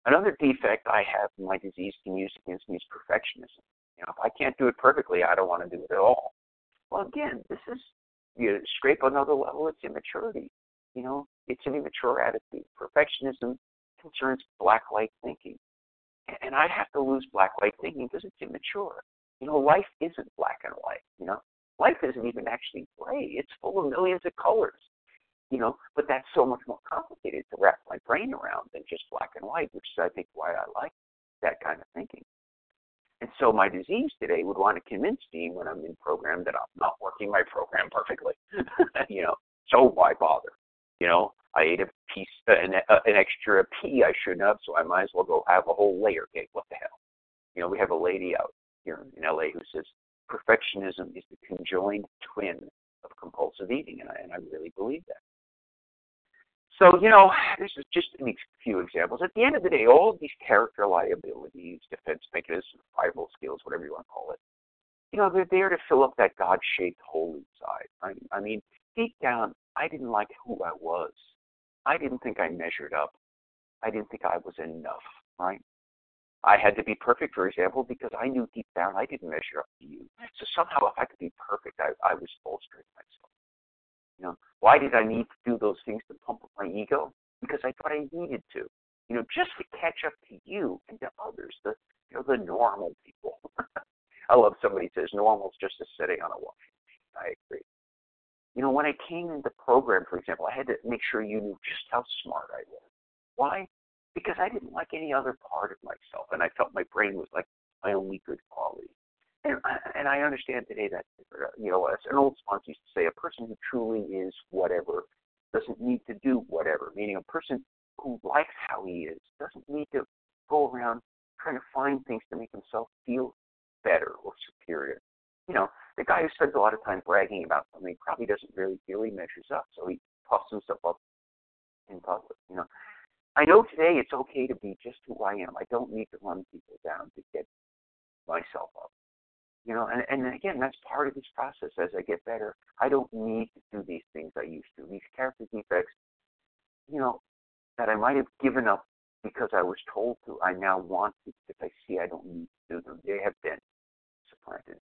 Another defect I have my disease can use against me is perfectionism. You know, if I can't do it perfectly, I don't want to do it at all. Well, again, this is you scrape another level. It's immaturity. You know, it's an immature attitude. Perfectionism concerns black light thinking. And I have to lose black light thinking because it's immature. You know, life isn't black and white, you know. Life isn't even actually gray. It's full of millions of colors. You know, but that's so much more complicated to wrap my brain around than just black and white, which is I think why I like that kind of thinking. And so my disease today would want to convince me when I'm in program that I'm not working my program perfectly. you know, so why bother? You know, I ate a piece, uh, an, uh, an extra pea I shouldn't have, so I might as well go have a whole layer cake. What the hell? You know, we have a lady out here in LA who says perfectionism is the conjoined twin of compulsive eating, and I, and I really believe that. So, you know, this is just a few examples. At the end of the day, all of these character liabilities, defense mechanisms, survival skills, whatever you want to call it, you know, they're there to fill up that God shaped hole inside. I, I mean, deep down, I didn't like who I was. I didn't think I measured up. I didn't think I was enough, right? I had to be perfect, for example, because I knew deep down I didn't measure up to you. So somehow, if I could be perfect, I, I was bolstering myself. You know, why did I need to do those things to pump up my ego? Because I thought I needed to. You know, just to catch up to you and to others, the you know the normal people. I love somebody says normal is just a sitting on a washing machine. I agree. You know, when I came into program, for example, I had to make sure you knew just how smart I was. Why? Because I didn't like any other part of myself, and I felt my brain was like my only good quality. And, and I understand today that, uh, you know, as an old sponsor used to say, a person who truly is whatever doesn't need to do whatever, meaning a person who likes how he is doesn't need to go around trying to find things to make himself feel better or superior. You know, the guy who spends a lot of time bragging about something probably doesn't really feel he measures up, so he puffs himself up in public. You know, I know today it's okay to be just who I am. I don't need to run people down to get myself up. You know, and, and again, that's part of this process. As I get better, I don't need to do these things I used to. These character defects, you know, that I might have given up because I was told to, I now want to if I see I don't need to do them. They have been supplanted.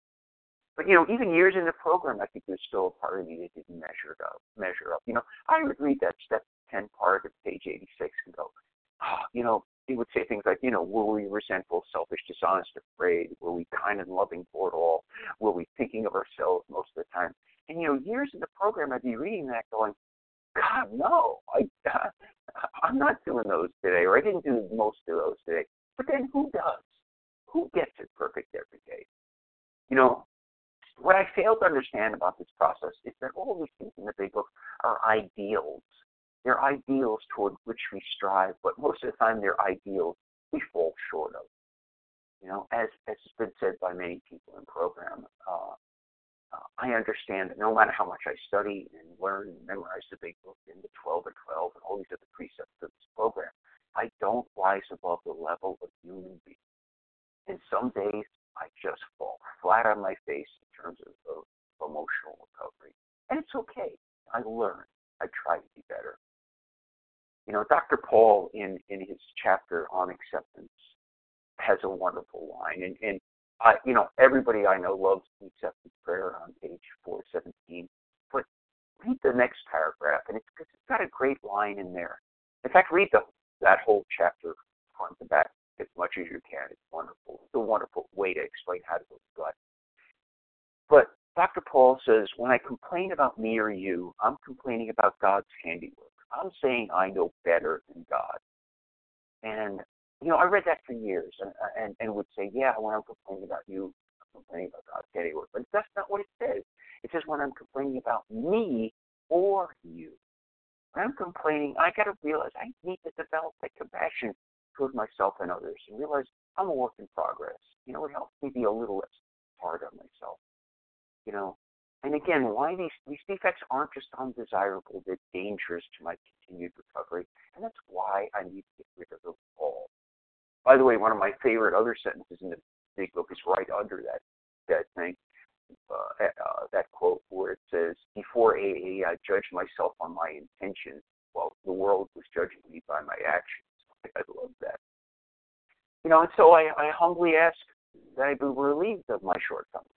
But you know, even years in the program, I think there's still a part of me that didn't measure up. Measure up. You know, I would read that step ten part of page 86 and go, oh, you know, he would say things like, you know, were we resentful, selfish, dishonest, afraid? Were we kind and loving it all? Were we thinking of ourselves most of the time? And you know, years in the program, I'd be reading that, going, God, no, I, I'm not doing those today, or I didn't do most of those today. But then who does? Who gets it perfect every day? You know, what I fail to understand about this process is that all these things in the big book are ideals they're ideals toward which we strive, but most of the time they're ideals we fall short of. You know, as, as has been said by many people in program, uh, uh, I understand that no matter how much I study and learn and memorize the big book and the 12 and 12 and all these other precepts of this program, I don't rise above the level of human being. And some days I just fall flat on my face in terms of, of emotional recovery. And it's okay. I learn. I try to be better. You know, Dr. Paul in in his chapter on acceptance has a wonderful line, and and I, you know, everybody I know loves the acceptance prayer on page 417. But read the next paragraph, and it's, it's got a great line in there. In fact, read the that whole chapter front to back as much as you can. It's wonderful. It's a wonderful way to explain how to go to God. But Dr. Paul says, when I complain about me or you, I'm complaining about God's handiwork. I'm saying I know better than God. And you know, I read that for years, and and and would say, yeah, when I'm complaining about you, I'm complaining about God's handiwork. But that's not what it says. It says when I'm complaining about me or you. When I'm complaining, I got to realize I need to develop that compassion towards myself and others, and realize I'm a work in progress. You know, it helps me be a little less hard on myself. You know, and again, why these these defects aren't just undesirable; they're dangerous to my continued recovery, and that's why I need to get rid of them all. By the way, one of my favorite other sentences in the big book is right under that that thing, uh, uh, that quote where it says, "Before AA, I judged myself on my intentions, while the world was judging me by my actions." I love that. You know, and so I, I humbly ask that I be relieved of my shortcomings.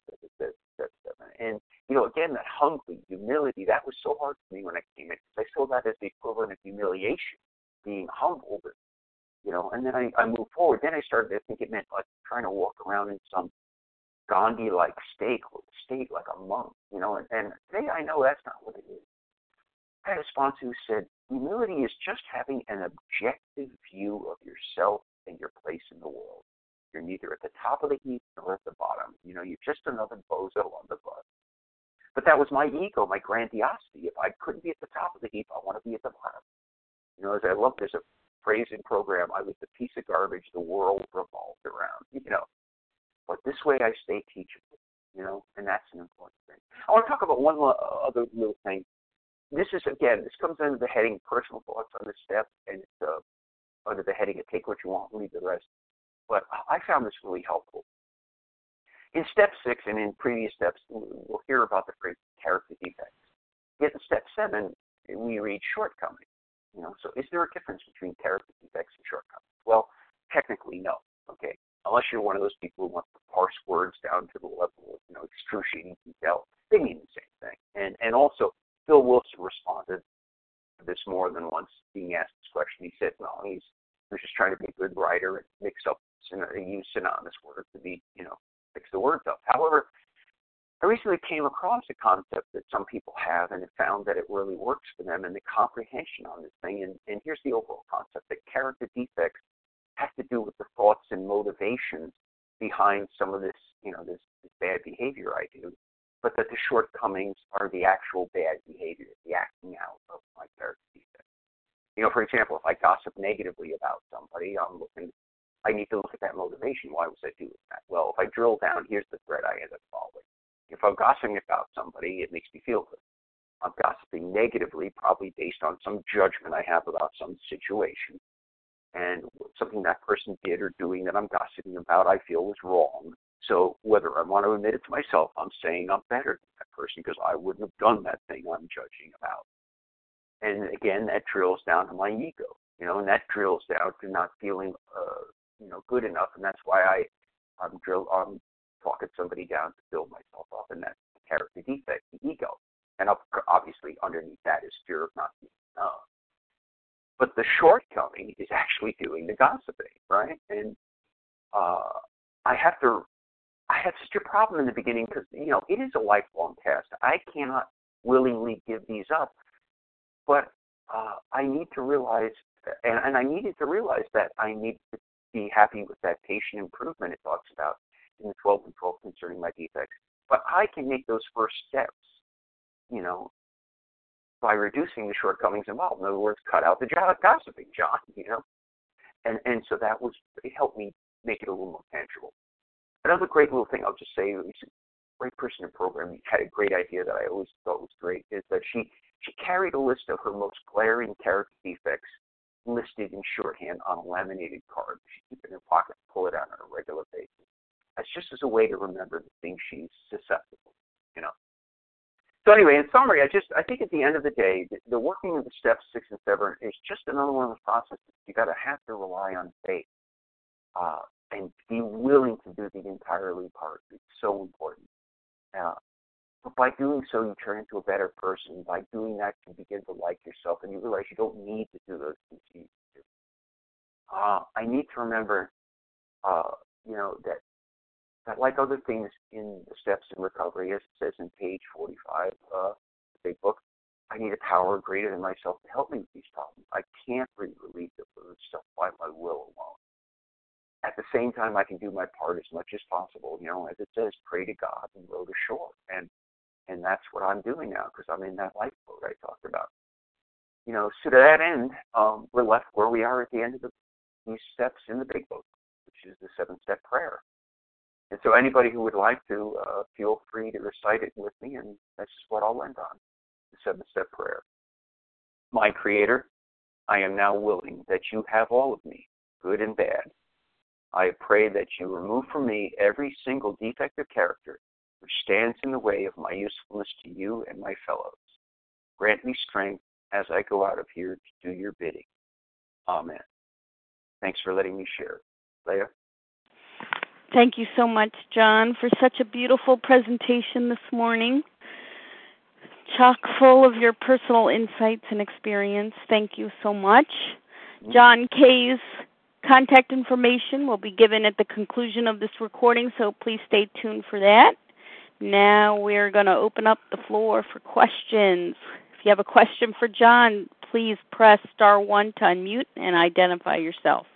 And you know, again, that hungry humility, that was so hard for me when I came in. I saw that as the equivalent of humiliation, being humbled, you know, and then I, I moved forward. Then I started to think it meant like trying to walk around in some Gandhi-like state, state like a monk, you know, and, and today I know that's not what it is. I had a sponsor who said, humility is just having an objective view of yourself and your place in the world. You're neither at the top of the heap nor at the bottom. You know, you're just another bozo on the bus. But that was my ego, my grandiosity. If I couldn't be at the top of the heap, I want to be at the bottom. You know, as I love, there's a phrasing program. I was the piece of garbage the world revolved around. You know, but this way I stay teachable. You know, and that's an important thing. I want to talk about one uh, other little thing. This is again, this comes under the heading personal thoughts on this step, and it's uh, under the heading of take what you want, leave the rest. But I found this really helpful. In step six and in previous steps, we'll hear about the phrase character defects. Yet in step seven, we read shortcomings. You know, so is there a difference between character defects and shortcomings? Well, technically, no. Okay, unless you're one of those people who wants to parse words down to the level of you know excruciating detail, they mean the same thing. And and also, Bill Wilson responded to this more than once, being asked this question. He said, "No, he's he just trying to be a good writer and mix up and uh, use synonymous words to be, you know, mix the words up." However, I recently came across a concept that some people have and found that it really works for them and the comprehension on this thing. And, and here's the overall concept that character defects have to do with the thoughts and motivations behind some of this, you know, this, this bad behavior I do, but that the shortcomings are the actual bad behavior, the acting out of my character. You know, for example, if I gossip negatively about somebody, I'm looking I need to look at that motivation. Why was I doing that? Well, if I drill down, here's the thread I end up following. If I'm gossiping about somebody, it makes me feel good. I'm gossiping negatively, probably based on some judgment I have about some situation. And something that person did or doing that I'm gossiping about, I feel was wrong. So whether I want to admit it to myself, I'm saying I'm better than that person because I wouldn't have done that thing I'm judging about. And again, that drills down to my ego, you know, and that drills down to not feeling, uh, you know, good enough. And that's why I, I'm drill, I'm talking somebody down to build myself up, and that's character defect, the ego. And obviously, underneath that is fear of not being known. But the shortcoming is actually doing the gossiping, right? And uh, I have to, I had such a problem in the beginning because you know it is a lifelong task. I cannot willingly give these up, but uh, I need to realize, and, and I needed to realize that I need to be happy with that patient improvement it talks about in the 12 and 12 concerning my defects. But I can make those first steps, you know, by reducing the shortcomings involved. In other words, cut out the gossiping, John, you know. And and so that was it helped me make it a little more tangible. Another great little thing I'll just say, she's a great person in program, had a great idea that I always thought was great, is that she she carried a list of her most glaring character defects listed in shorthand on a laminated card. She'd keep it in her pocket and pull it out on a regular basis. That's just as a way to remember the things she's susceptible, you know. So anyway, in summary, I just I think at the end of the day, the, the working of the steps six and seven is just another one of the processes. You got to have to rely on faith uh, and be willing to do the entirely part. It's so important. Uh, but by doing so, you turn into a better person. By doing that, you begin to like yourself, and you realize you don't need to do those things. Uh, I need to remember, uh, you know, that that like other things in the steps in recovery, as it says in page 45, uh, the big book, I need a power greater than myself to help me with these problems. I can't be relieved of this stuff by my will. At the same time, I can do my part as much as possible. You know, as it says, pray to God and row to shore. And and that's what I'm doing now because I'm in that lifeboat I talked about. You know, so to that end, um, we're left where we are at the end of the, these steps in the big book, which is the seven-step prayer. And so anybody who would like to, uh, feel free to recite it with me, and that's just what I'll end on, the seven-step prayer. My Creator, I am now willing that you have all of me, good and bad. I pray that you remove from me every single defect of character which stands in the way of my usefulness to you and my fellows. Grant me strength as I go out of here to do your bidding. Amen. Thanks for letting me share. Leah? Thank you so much, John, for such a beautiful presentation this morning. Chock full of your personal insights and experience. Thank you so much. Mm-hmm. John K.'s contact information will be given at the conclusion of this recording, so please stay tuned for that. Now we're going to open up the floor for questions. If you have a question for John, please press star one to unmute and identify yourself.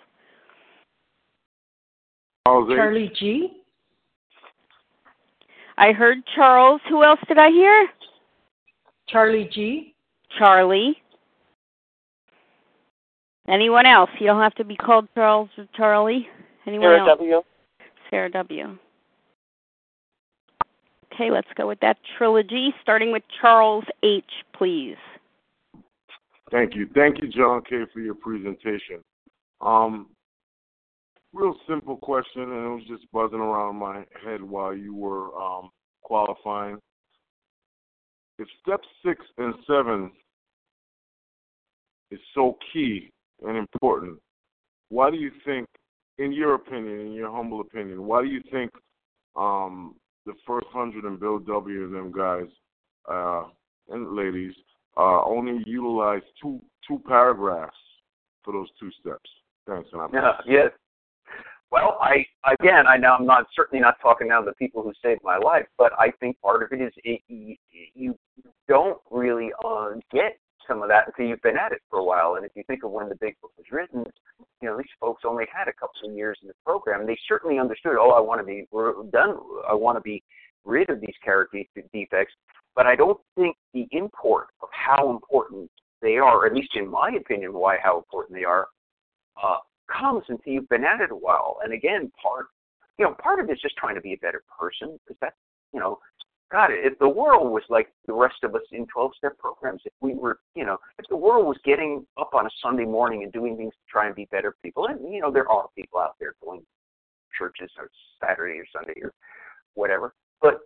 Charlie G. I heard Charles. Who else did I hear? Charlie G. Charlie. Anyone else? You don't have to be called Charles or Charlie. Anyone Sarah else? W. Sarah W. Okay, let's go with that trilogy, starting with Charles H., please. Thank you. Thank you, John K., for your presentation. Um, real simple question, and it was just buzzing around my head while you were um, qualifying. If step six and seven is so key and important, why do you think, in your opinion, in your humble opinion, why do you think um, the first hundred and Bill W. and them guys uh, and ladies uh, only utilize two two paragraphs for those two steps? Thanks. And yeah, yes. Well, I again, I know I'm not certainly not talking now to the people who saved my life, but I think part of it is it, you, you don't really uh, get some of that until you've been at it for a while. And if you think of when the big book was written, you know these folks only had a couple of years in the program. They certainly understood. Oh, I want to be done. I want to be rid of these character defects. But I don't think the import of how important they are, at least in my opinion, why how important they are, uh, comes until you've been at it a while. And again, part you know, part of it is just trying to be a better person because that's you know, God, if the world was like the rest of us in 12 step programs, if we were, you know, if the world was getting up on a Sunday morning and doing things to try and be better people, and, you know, there are people out there going to churches or Saturday or Sunday or whatever, but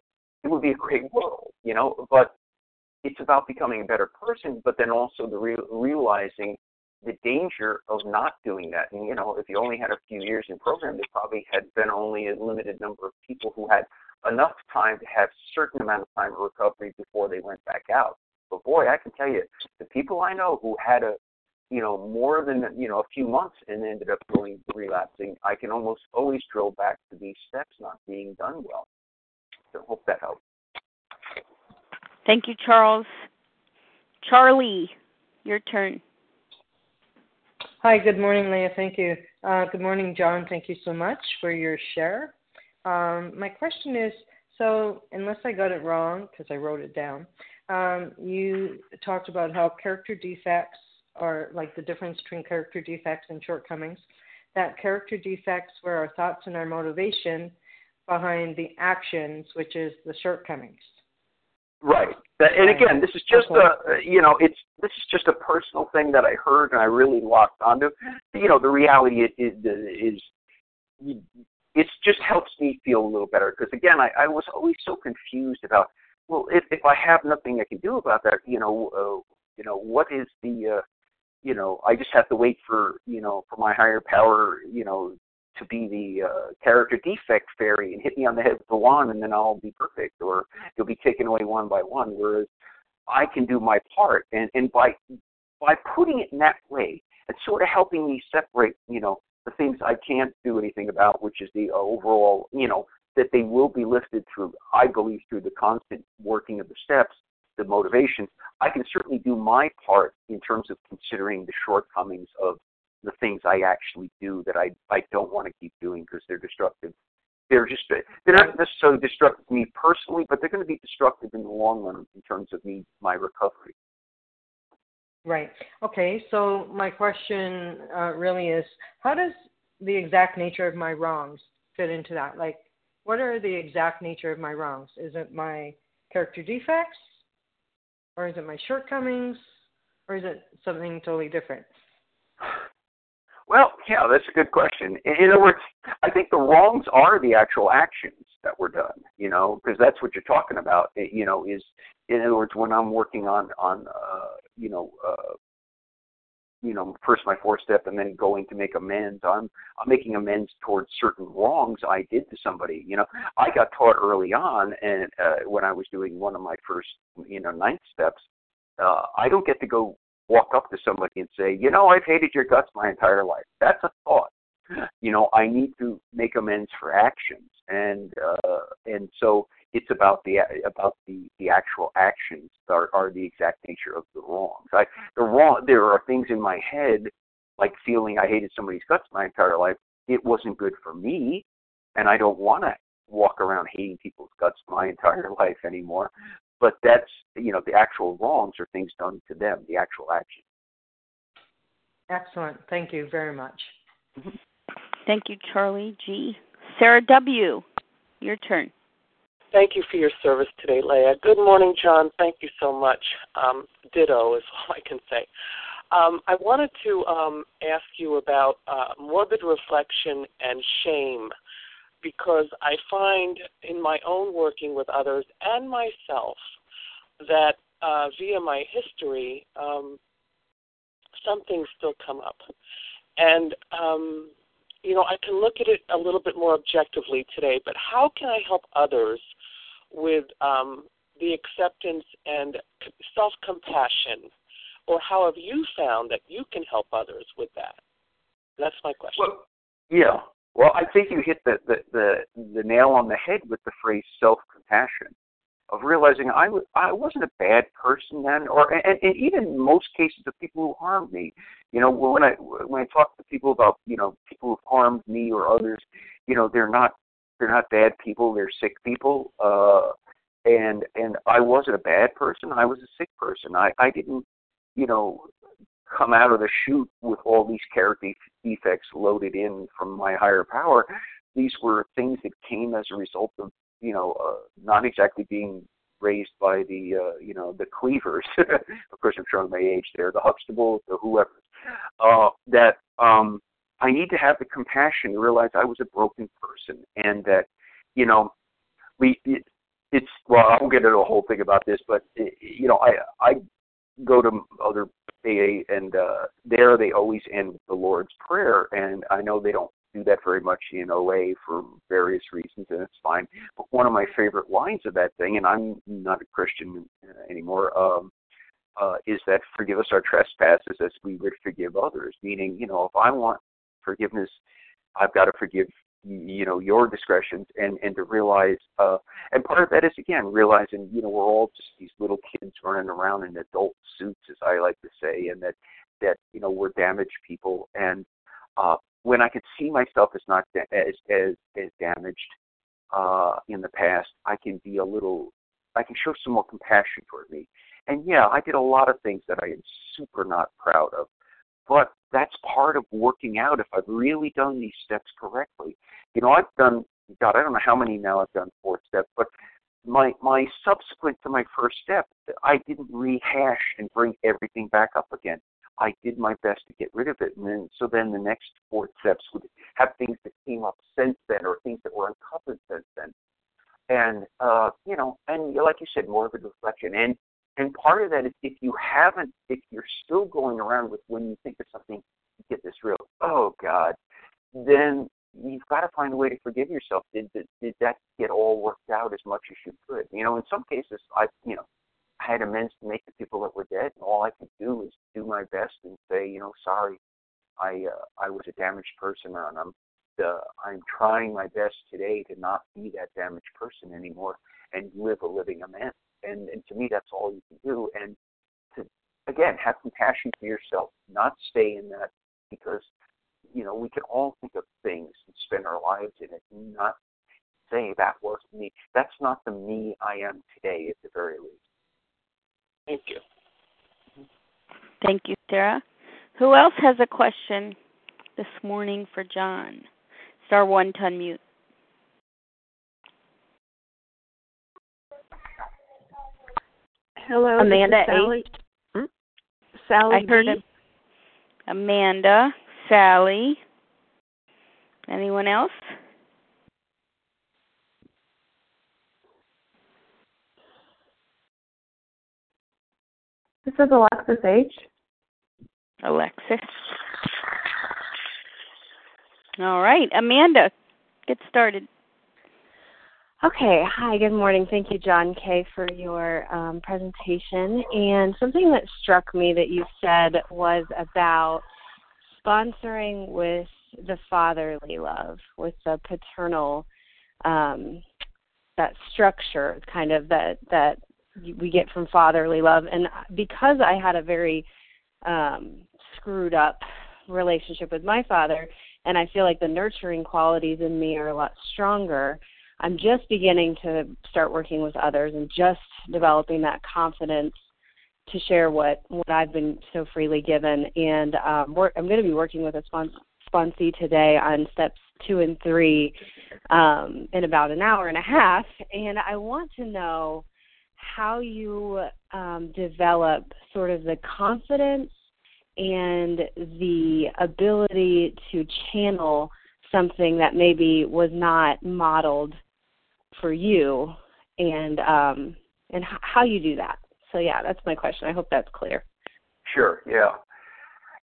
it would be a great world, you know, but it's about becoming a better person, but then also the re- realizing the danger of not doing that. And you know, if you only had a few years in program, there probably had been only a limited number of people who had enough time to have a certain amount of time of recovery before they went back out. But boy, I can tell you, the people I know who had a you know more than you know a few months and ended up going relapsing, I can almost always drill back to these steps not being done well. So hope that helps. Thank you, Charles. Charlie, your turn. Hi, good morning, Leah. Thank you. Uh, good morning, John. Thank you so much for your share. Um, my question is so, unless I got it wrong, because I wrote it down, um, you talked about how character defects are like the difference between character defects and shortcomings. That character defects were our thoughts and our motivation behind the actions, which is the shortcomings. Right. And again, this is just a you know it's this is just a personal thing that I heard and I really locked onto. You know, the reality is is, is it just helps me feel a little better because again, I, I was always so confused about well, if if I have nothing I can do about that, you know, uh, you know, what is the uh, you know, I just have to wait for you know for my higher power, you know, to be the uh, character defect fairy and hit me on the head with the wand and then I'll be perfect or you'll be taken away one by one. Whereas I can do my part and, and by by putting it in that way, it's sort of helping me separate, you know, the things I can't do anything about, which is the overall, you know, that they will be lifted through, I believe, through the constant working of the steps, the motivations. I can certainly do my part in terms of considering the shortcomings of the things I actually do that I I don't want to keep doing because they're destructive. They're just they're not necessarily destructive to me personally, but they're going to be destructive in the long run in terms of me my recovery. Right. Okay. So my question uh, really is, how does the exact nature of my wrongs fit into that? Like, what are the exact nature of my wrongs? Is it my character defects, or is it my shortcomings, or is it something totally different? Well, yeah, that's a good question. In other words, I think the wrongs are the actual actions that were done. You know, because that's what you're talking about. You know, is in other words, when I'm working on on uh, you know. Uh, you know, first my four step and then going to make amends. I'm I'm making amends towards certain wrongs I did to somebody. You know, I got taught early on, and uh, when I was doing one of my first, you know, ninth steps, uh, I don't get to go walk up to somebody and say, you know, I've hated your guts my entire life. That's a thought. You know, I need to make amends for actions, and uh, and so it's about the about the the actual actions are, are the exact nature of the wrongs. I the wrong there are things in my head like feeling I hated somebody's guts my entire life. It wasn't good for me, and I don't want to walk around hating people's guts my entire life anymore but that's you know the actual wrongs are things done to them, the actual action. Excellent. Thank you very much. Mm-hmm. Thank you, Charlie G. Sarah W. Your turn. Thank you for your service today, Leah. Good morning, John. Thank you so much. Um, ditto is all I can say. Um, I wanted to um, ask you about uh, morbid reflection and shame because I find in my own working with others and myself that uh, via my history, um, some things still come up. And, um, you know, I can look at it a little bit more objectively today, but how can I help others with um, the acceptance and self compassion? Or how have you found that you can help others with that? That's my question. Well, yeah. Well, I think you hit the, the, the, the nail on the head with the phrase self compassion of realizing I was I wasn't a bad person then, or and, and even in most cases of people who harmed me. You know, when I when I talk to people about you know people who've harmed me or others, you know, they're not they're not bad people. They're sick people. Uh, and and I wasn't a bad person. I was a sick person. I I didn't, you know, come out of the chute with all these character defects loaded in from my higher power. These were things that came as a result of you know, uh, not exactly being raised by the, uh, you know, the Cleavers. of course, I'm showing my age there, the Huxtables, the whoever. Uh, that um, I need to have the compassion to realize I was a broken person, and that, you know, we. It, it's well, I won't get into a whole thing about this, but you know, I I go to other AA, and uh, there they always end with the Lord's Prayer, and I know they don't do that very much in OA for various reasons, and it's fine. But one of my favorite lines of that thing, and I'm not a Christian uh, anymore, um, uh, is that forgive us our trespasses as we would forgive others. Meaning, you know, if I want forgiveness, I've got to forgive you know your discretions and and to realize uh and part of that is again realizing you know we're all just these little kids running around in adult suits as i like to say and that that you know we're damaged people and uh when I could see myself as not da- as as as damaged uh, in the past, I can be a little, I can show some more compassion toward me. And yeah, I did a lot of things that I am super not proud of, but that's part of working out. If I've really done these steps correctly, you know, I've done. God, I don't know how many now I've done fourth steps, but my my subsequent to my first step, I didn't rehash and bring everything back up again. I did my best to get rid of it. And then, so then the next four steps would have things that came up since then or things that were uncovered since then. And, uh, you know, and like you said, more of a reflection. And, and part of that is if you haven't, if you're still going around with when you think of something, get this real, oh God, then you've got to find a way to forgive yourself. Did, did, did that get all worked out as much as you could? You know, in some cases, I, you know, I had amends to make the people that were dead, and all I could do is do my best and say, you know, sorry, I uh, I was a damaged person, and I'm uh, I'm trying my best today to not be that damaged person anymore and live a living amends. And and to me, that's all you can do. And to again have compassion for yourself, not stay in that because you know we can all think of things and spend our lives in it, and not say that was me. That's not the me I am today, at the very least. Thank you. Thank you, Sarah. Who else has a question this morning for John? Star one to unmute. Hello, Amanda Sally. Hmm? Sally. I heard it. Amanda, Sally. Anyone else? This is Alexis H. Alexis. All right, Amanda, get started. Okay. Hi. Good morning. Thank you, John K, for your um, presentation. And something that struck me that you said was about sponsoring with the fatherly love, with the paternal um, that structure, kind of that that we get from fatherly love and because i had a very um screwed up relationship with my father and i feel like the nurturing qualities in me are a lot stronger i'm just beginning to start working with others and just developing that confidence to share what what i've been so freely given and um i'm going to be working with a sponsor sponsee today on steps two and three um, in about an hour and a half. And I want to know how you um, develop sort of the confidence and the ability to channel something that maybe was not modeled for you and um and how you do that so yeah that's my question i hope that's clear Sure. Yeah.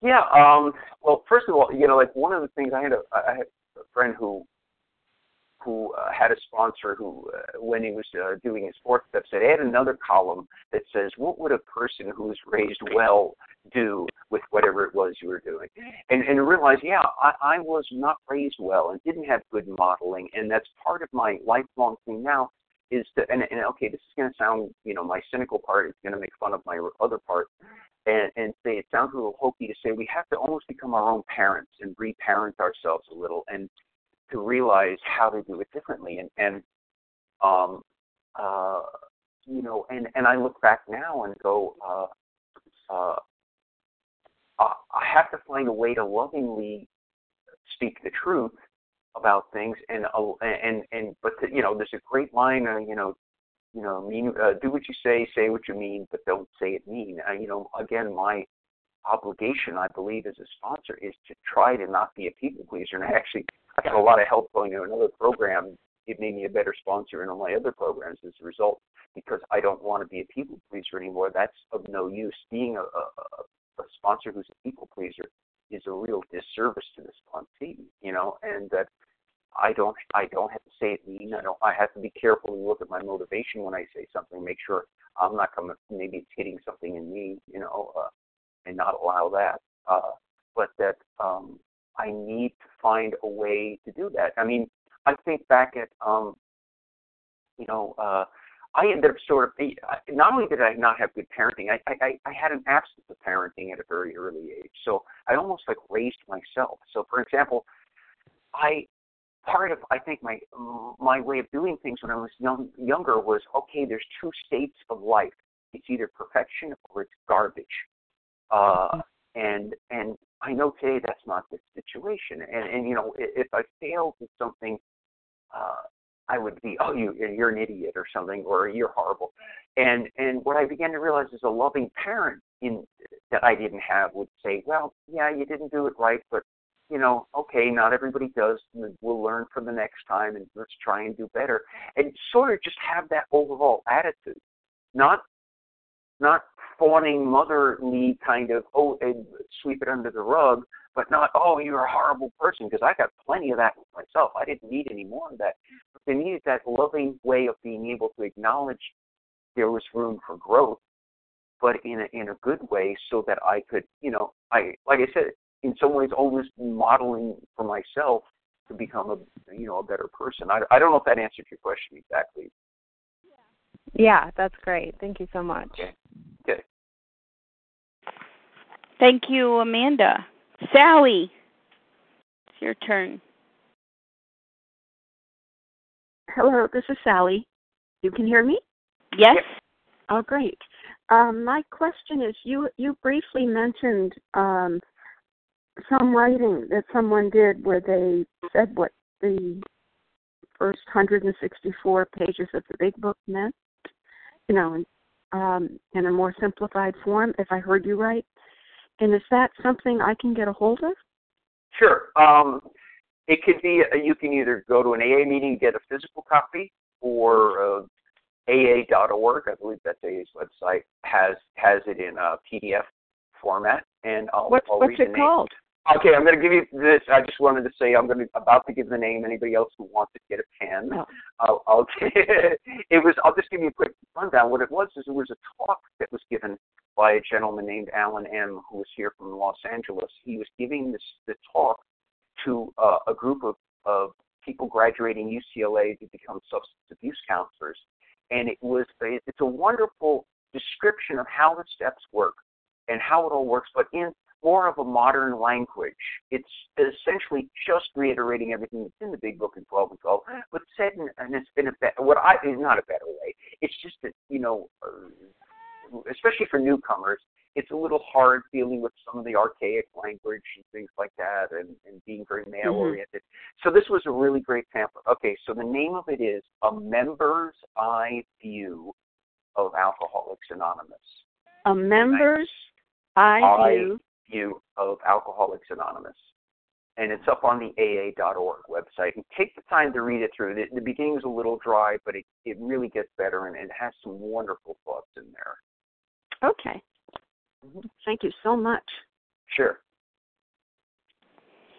Yeah. Um, well, first of all, you know, like one of the things I had a I had a friend who who uh, had a sponsor who, uh, when he was uh, doing his fourth step, said add another column that says what would a person who was raised well do with whatever it was you were doing, and and realize, yeah, I, I was not raised well and didn't have good modeling, and that's part of my lifelong thing now is to and, and okay, this is going to sound, you know, my cynical part is going to make fun of my other part, and, and say it sounds a little hokey to say we have to almost become our own parents and reparent ourselves a little and to realize how to do it differently and and um uh you know and and I look back now and go uh uh I have to find a way to lovingly speak the truth about things and uh, and and but to, you know there's a great line uh, you know you know mean uh, do what you say say what you mean but don't say it mean. Uh, you know again my obligation i believe as a sponsor is to try to not be a people pleaser and I actually i got a lot of help going to another program it made me a better sponsor in all my other programs as a result because i don't want to be a people pleaser anymore that's of no use being a, a, a sponsor who's a people pleaser is a real disservice to the sponsee you know and that I don't I don't have to say it mean. I don't I have to be careful and look at my motivation when I say something, make sure I'm not coming maybe it's hitting something in me, you know, uh, and not allow that. Uh, but that um, I need to find a way to do that. I mean, I think back at um, you know, uh, I ended up sort of not only did I not have good parenting, I, I I had an absence of parenting at a very early age. So I almost like raised myself. So for example, I part of I think my my way of doing things when I was young younger was okay. There's two states of life. It's either perfection or it's garbage. Uh, and and I know today that's not the situation. And and you know if, I failed at something, uh, I would be oh you you're an idiot or something or you're horrible. And and what I began to realize is a loving parent in that I didn't have would say, well, yeah, you didn't do it right, but you know, okay, not everybody does. We'll learn from the next time, and let's try and do better. And sort of just have that overall attitude, not not fawning motherly kind of oh and sweep it under the rug, but not oh you're a horrible person because I got plenty of that myself. I didn't need any more of that. But they needed that loving way of being able to acknowledge there was room for growth, but in a in a good way, so that I could you know I like I said in some ways always modeling for myself to become a you know a better person. I, I don't know if that answered your question exactly. Yeah, that's great. Thank you so much. Okay. Thank you, Amanda. Sally, it's your turn. Hello, this is Sally. You can hear me? Yes. Oh, great. Um, my question is, you you briefly mentioned um, some writing that someone did where they said what the first 164 pages of the big book meant, you know, in, um, in a more simplified form, if I heard you right. And is that something I can get a hold of? Sure. Um, it could be uh, you can either go to an AA meeting get a physical copy, or uh, AA.org, I believe that's AA's website, has has it in a PDF format. And I'll, what's, I'll what's read it called? Okay, I'm going to give you this. I just wanted to say I'm going to about to give the name. Anybody else who wants to get a pen, Oh. I'll, I'll it was. I'll just give you a quick rundown. What it was is it was a talk that was given by a gentleman named Alan M. who was here from Los Angeles. He was giving this the talk to uh, a group of of people graduating UCLA to become substance abuse counselors, and it was a, it's a wonderful description of how the steps work and how it all works, but in more of a modern language. It's essentially just reiterating everything that's in the Big Book in 12 and 12, but said in, and it's been a better, what I is not a better way. It's just that you know, uh, especially for newcomers, it's a little hard dealing with some of the archaic language and things like that, and, and being very male oriented. So this was a really great pamphlet. Okay, so the name of it is A Member's Eye View of Alcoholics Anonymous. A member's eye view view of Alcoholics Anonymous. And it's up on the AA.org website. And take the time to read it through. The, the beginning is a little dry, but it, it really gets better and it has some wonderful thoughts in there. Okay. Mm-hmm. Thank you so much. Sure.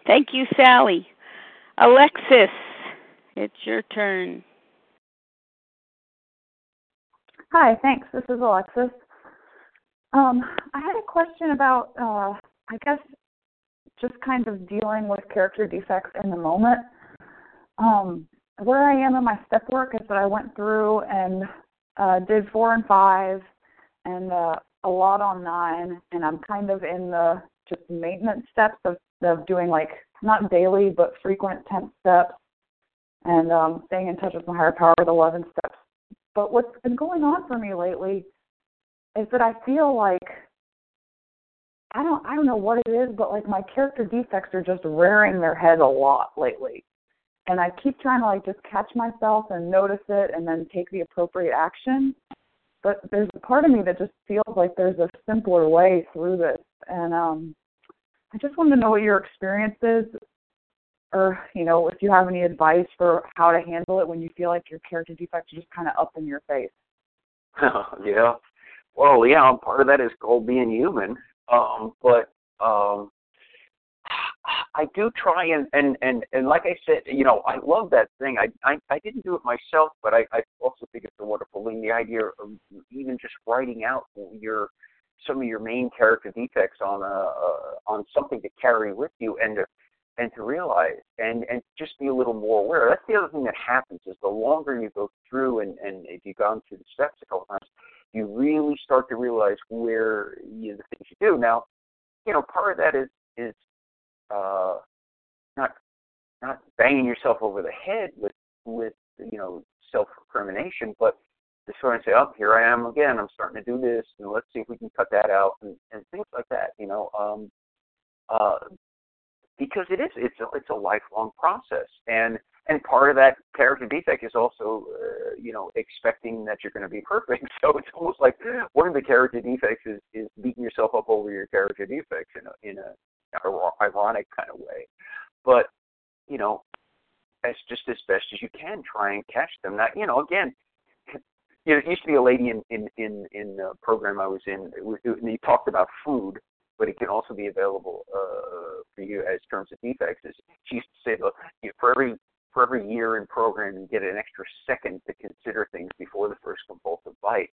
Thank you, Sally. Alexis, it's your turn. Hi, thanks. This is Alexis. Um, I had a question about, uh, I guess, just kind of dealing with character defects in the moment. Um, where I am in my step work is that I went through and uh, did four and five, and uh, a lot on nine, and I'm kind of in the just maintenance steps of, of doing like not daily but frequent tenth steps, and um, staying in touch with my higher power with eleven steps. But what's been going on for me lately is that I feel like I don't I don't know what it is, but like my character defects are just rearing their head a lot lately. And I keep trying to like just catch myself and notice it and then take the appropriate action. But there's a part of me that just feels like there's a simpler way through this. And um I just wanted to know what your experience is or, you know, if you have any advice for how to handle it when you feel like your character defects are just kind of up in your face. yeah. Well, yeah, part of that is called being human. Um, but um, I do try and, and and and like I said, you know, I love that thing. I I, I didn't do it myself, but I, I also think it's a wonderful thing. The idea of even just writing out your some of your main character defects on a uh, on something to carry with you and to and to realize and and just be a little more aware. That's the other thing that happens is the longer you go through and and if you've gone through the steps a couple times, you really start to realize where you know, the things you do. Now, you know, part of that is is uh, not not banging yourself over the head with with you know self recrimination, but to sort of say, "Oh, here I am again. I'm starting to do this, and let's see if we can cut that out," and, and things like that. You know, um, uh, because it is it's a, it's a lifelong process, and and part of that character defect is also, uh, you know, expecting that you're going to be perfect. So it's almost like one of the character defects is, is beating yourself up over your character defects in a in a ironic kind of way. But you know, as just as best as you can, try and catch them. That you know, again, you know, used to be a lady in in in in the program I was in. And he talked about food, but it can also be available uh, for you as terms of defects. Is she used to say, look, you, for every for every year in program, you get an extra second to consider things before the first compulsive bite.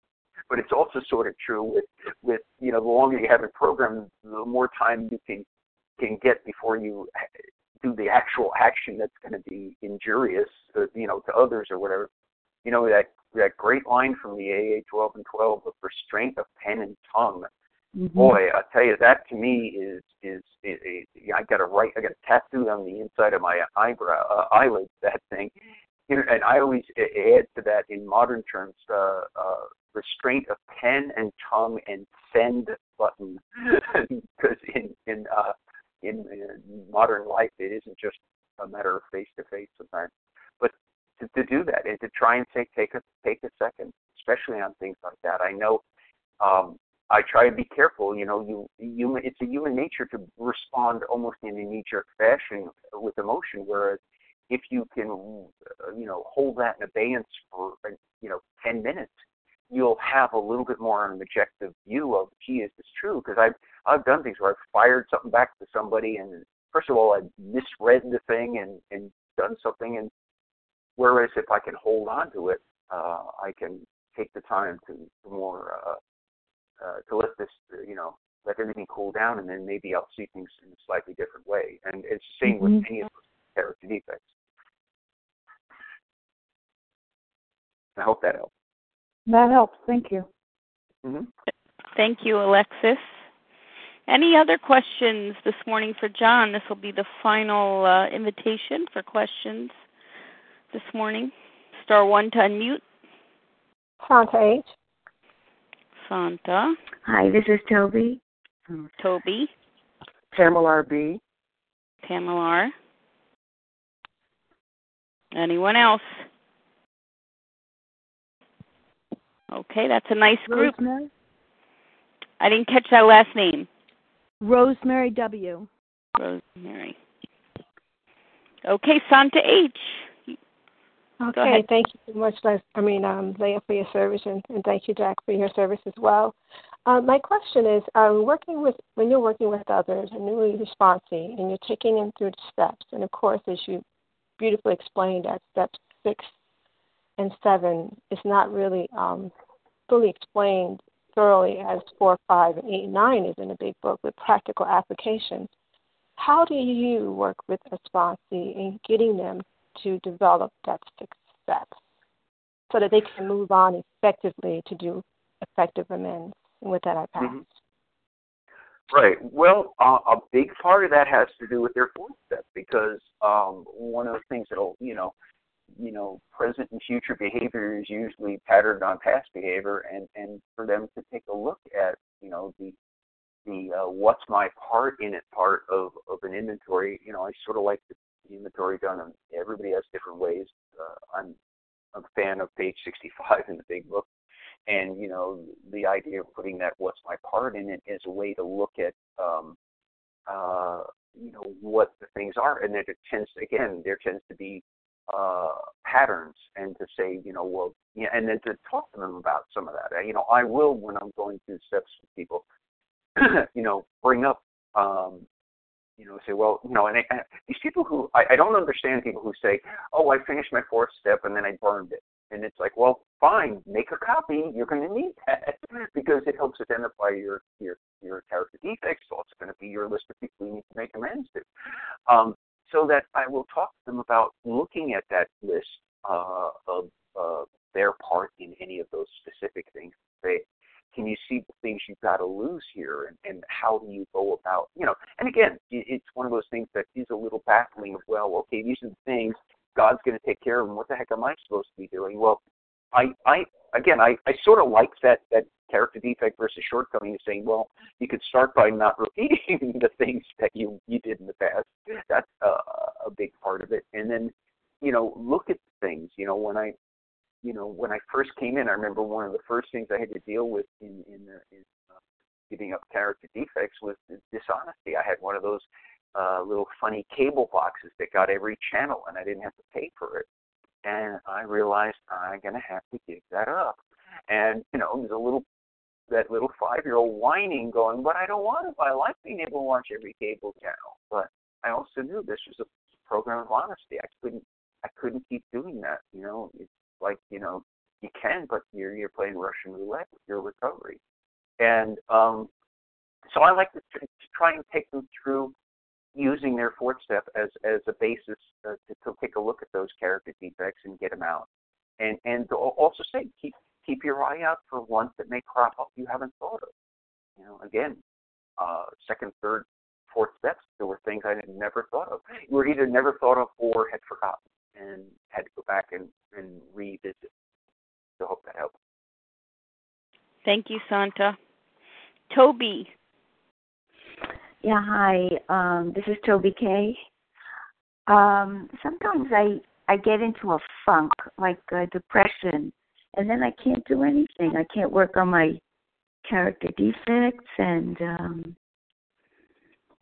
But it's also sort of true with with you know the longer you have a program, the more time you can can get before you do the actual action that's going to be injurious, uh, you know, to others or whatever. You know that that great line from the AA 12 and 12 of restraint of pen and tongue Mm-hmm. Boy, I tell you, that to me is is, is, is I got a right, I got a tattoo on the inside of my eyebrow, uh, eyelid. That thing, you know, and I always add to that in modern terms, uh, uh, restraint of pen and tongue and send button, because in in uh, in, in modern life, it isn't just a matter of face to face sometimes, but to, to do that and to try and say take a take a second, especially on things like that. I know um, I try to be careful. You know, you human it's a human nature to respond almost in a knee-jerk fashion with emotion. Whereas if you can, uh, you know, hold that in abeyance for you know ten minutes, you'll have a little bit more of an objective view of, gee, is this true? Because I've I've done things where I've fired something back to somebody, and first of all, I misread the thing and and done something, and whereas if I can hold on to it, uh, I can take the time to more uh, uh, to let this, uh, you know, let everything cool down, and then maybe I'll see things in a slightly different way. And it's the same mm-hmm. with any of those character defects. I hope that helps. That helps. Thank you. Mm-hmm. Thank you, Alexis. Any other questions this morning for John? This will be the final uh, invitation for questions this morning. Star one to unmute. Santa H. Santa. Hi, this is Toby. Toby. Pamela B. Pamela. Anyone else? Okay, that's a nice group. Rosemary? I didn't catch that last name. Rosemary W. Rosemary. Okay, Santa H. Okay, thank you so much, Les. I mean, um, Leah, for your service, and, and thank you, Jack, for your service as well. Uh, my question is, um, working with when you're working with others, a newly responsee, and you're taking them through the steps, and of course, as you beautifully explained at step six and seven, it's not really um, fully explained thoroughly as four, five, and eight, and nine is in a big book with practical application. How do you work with a sponsee in getting them to develop that steps so that they can move on effectively to do effective amends? And with that, I pass. Mm-hmm. Right. Well, uh, a big part of that has to do with their fourth step because um, one of the things that'll, you know, you know, present and future behavior is usually patterned on past behavior, and and for them to take a look at, you know, the the uh, what's my part in it part of of an inventory. You know, I sort of like the inventory done, and everybody has different ways. Uh, I'm a fan of page 65 in the big book, and you know, the idea of putting that what's my part in it is a way to look at. Um, uh, you know what the things are, and then it tends again there tends to be uh, patterns and to say, you know, well, yeah, and then to talk to them about some of that. You know, I will when I'm going through steps with people, you know, bring up, um, you know, say, well, you know, and, I, and these people who I, I don't understand people who say, oh, I finished my fourth step and then I burned it, and it's like, well, fine, make a copy. You're going to need that because it helps identify your your your character defects. So it's going to be your list of people you need to make amends to. Um, so that I will talk to them about looking at that list uh, of uh, their part in any of those specific things. Say, can you see the things you've got to lose here, and, and how do you go about, you know? And again, it's one of those things that is a little baffling. Of well, okay, these are the things God's going to take care of them. What the heck am I supposed to be doing? Well, I, I again, I, I sort of like that that character defect versus shortcoming is saying, well, you could start by not repeating the things that you you did in the past. That's a, a big part of it. And then, you know, look at things. You know, when I, you know, when I first came in, I remember one of the first things I had to deal with in in, the, in uh, giving up character defects was dishonesty. I had one of those uh, little funny cable boxes that got every channel, and I didn't have to pay for it. And I realized I'm going to have to give that up. And you know, there's a little that little five year old whining, going, "But I don't want to. I like being able to watch every cable channel." But I also knew this was a program of honesty. I couldn't I couldn't keep doing that. You know, it's like you know you can, but you're you're playing Russian roulette with your recovery. And um, so I like to, to try and take them through using their fourth step as as a basis uh, to, to take a look at those character defects and get them out. And and also say keep keep your eye out for ones that may crop up you haven't thought of. You know, again, uh, second, third, fourth steps, there were things I had never thought of. Were either never thought of or had forgotten and had to go back and, and revisit. So I hope that helps. Thank you, Santa. Toby. Yeah, hi. Um, this is Toby K. Um, sometimes I I get into a funk, like a depression, and then I can't do anything. I can't work on my character defects, and um,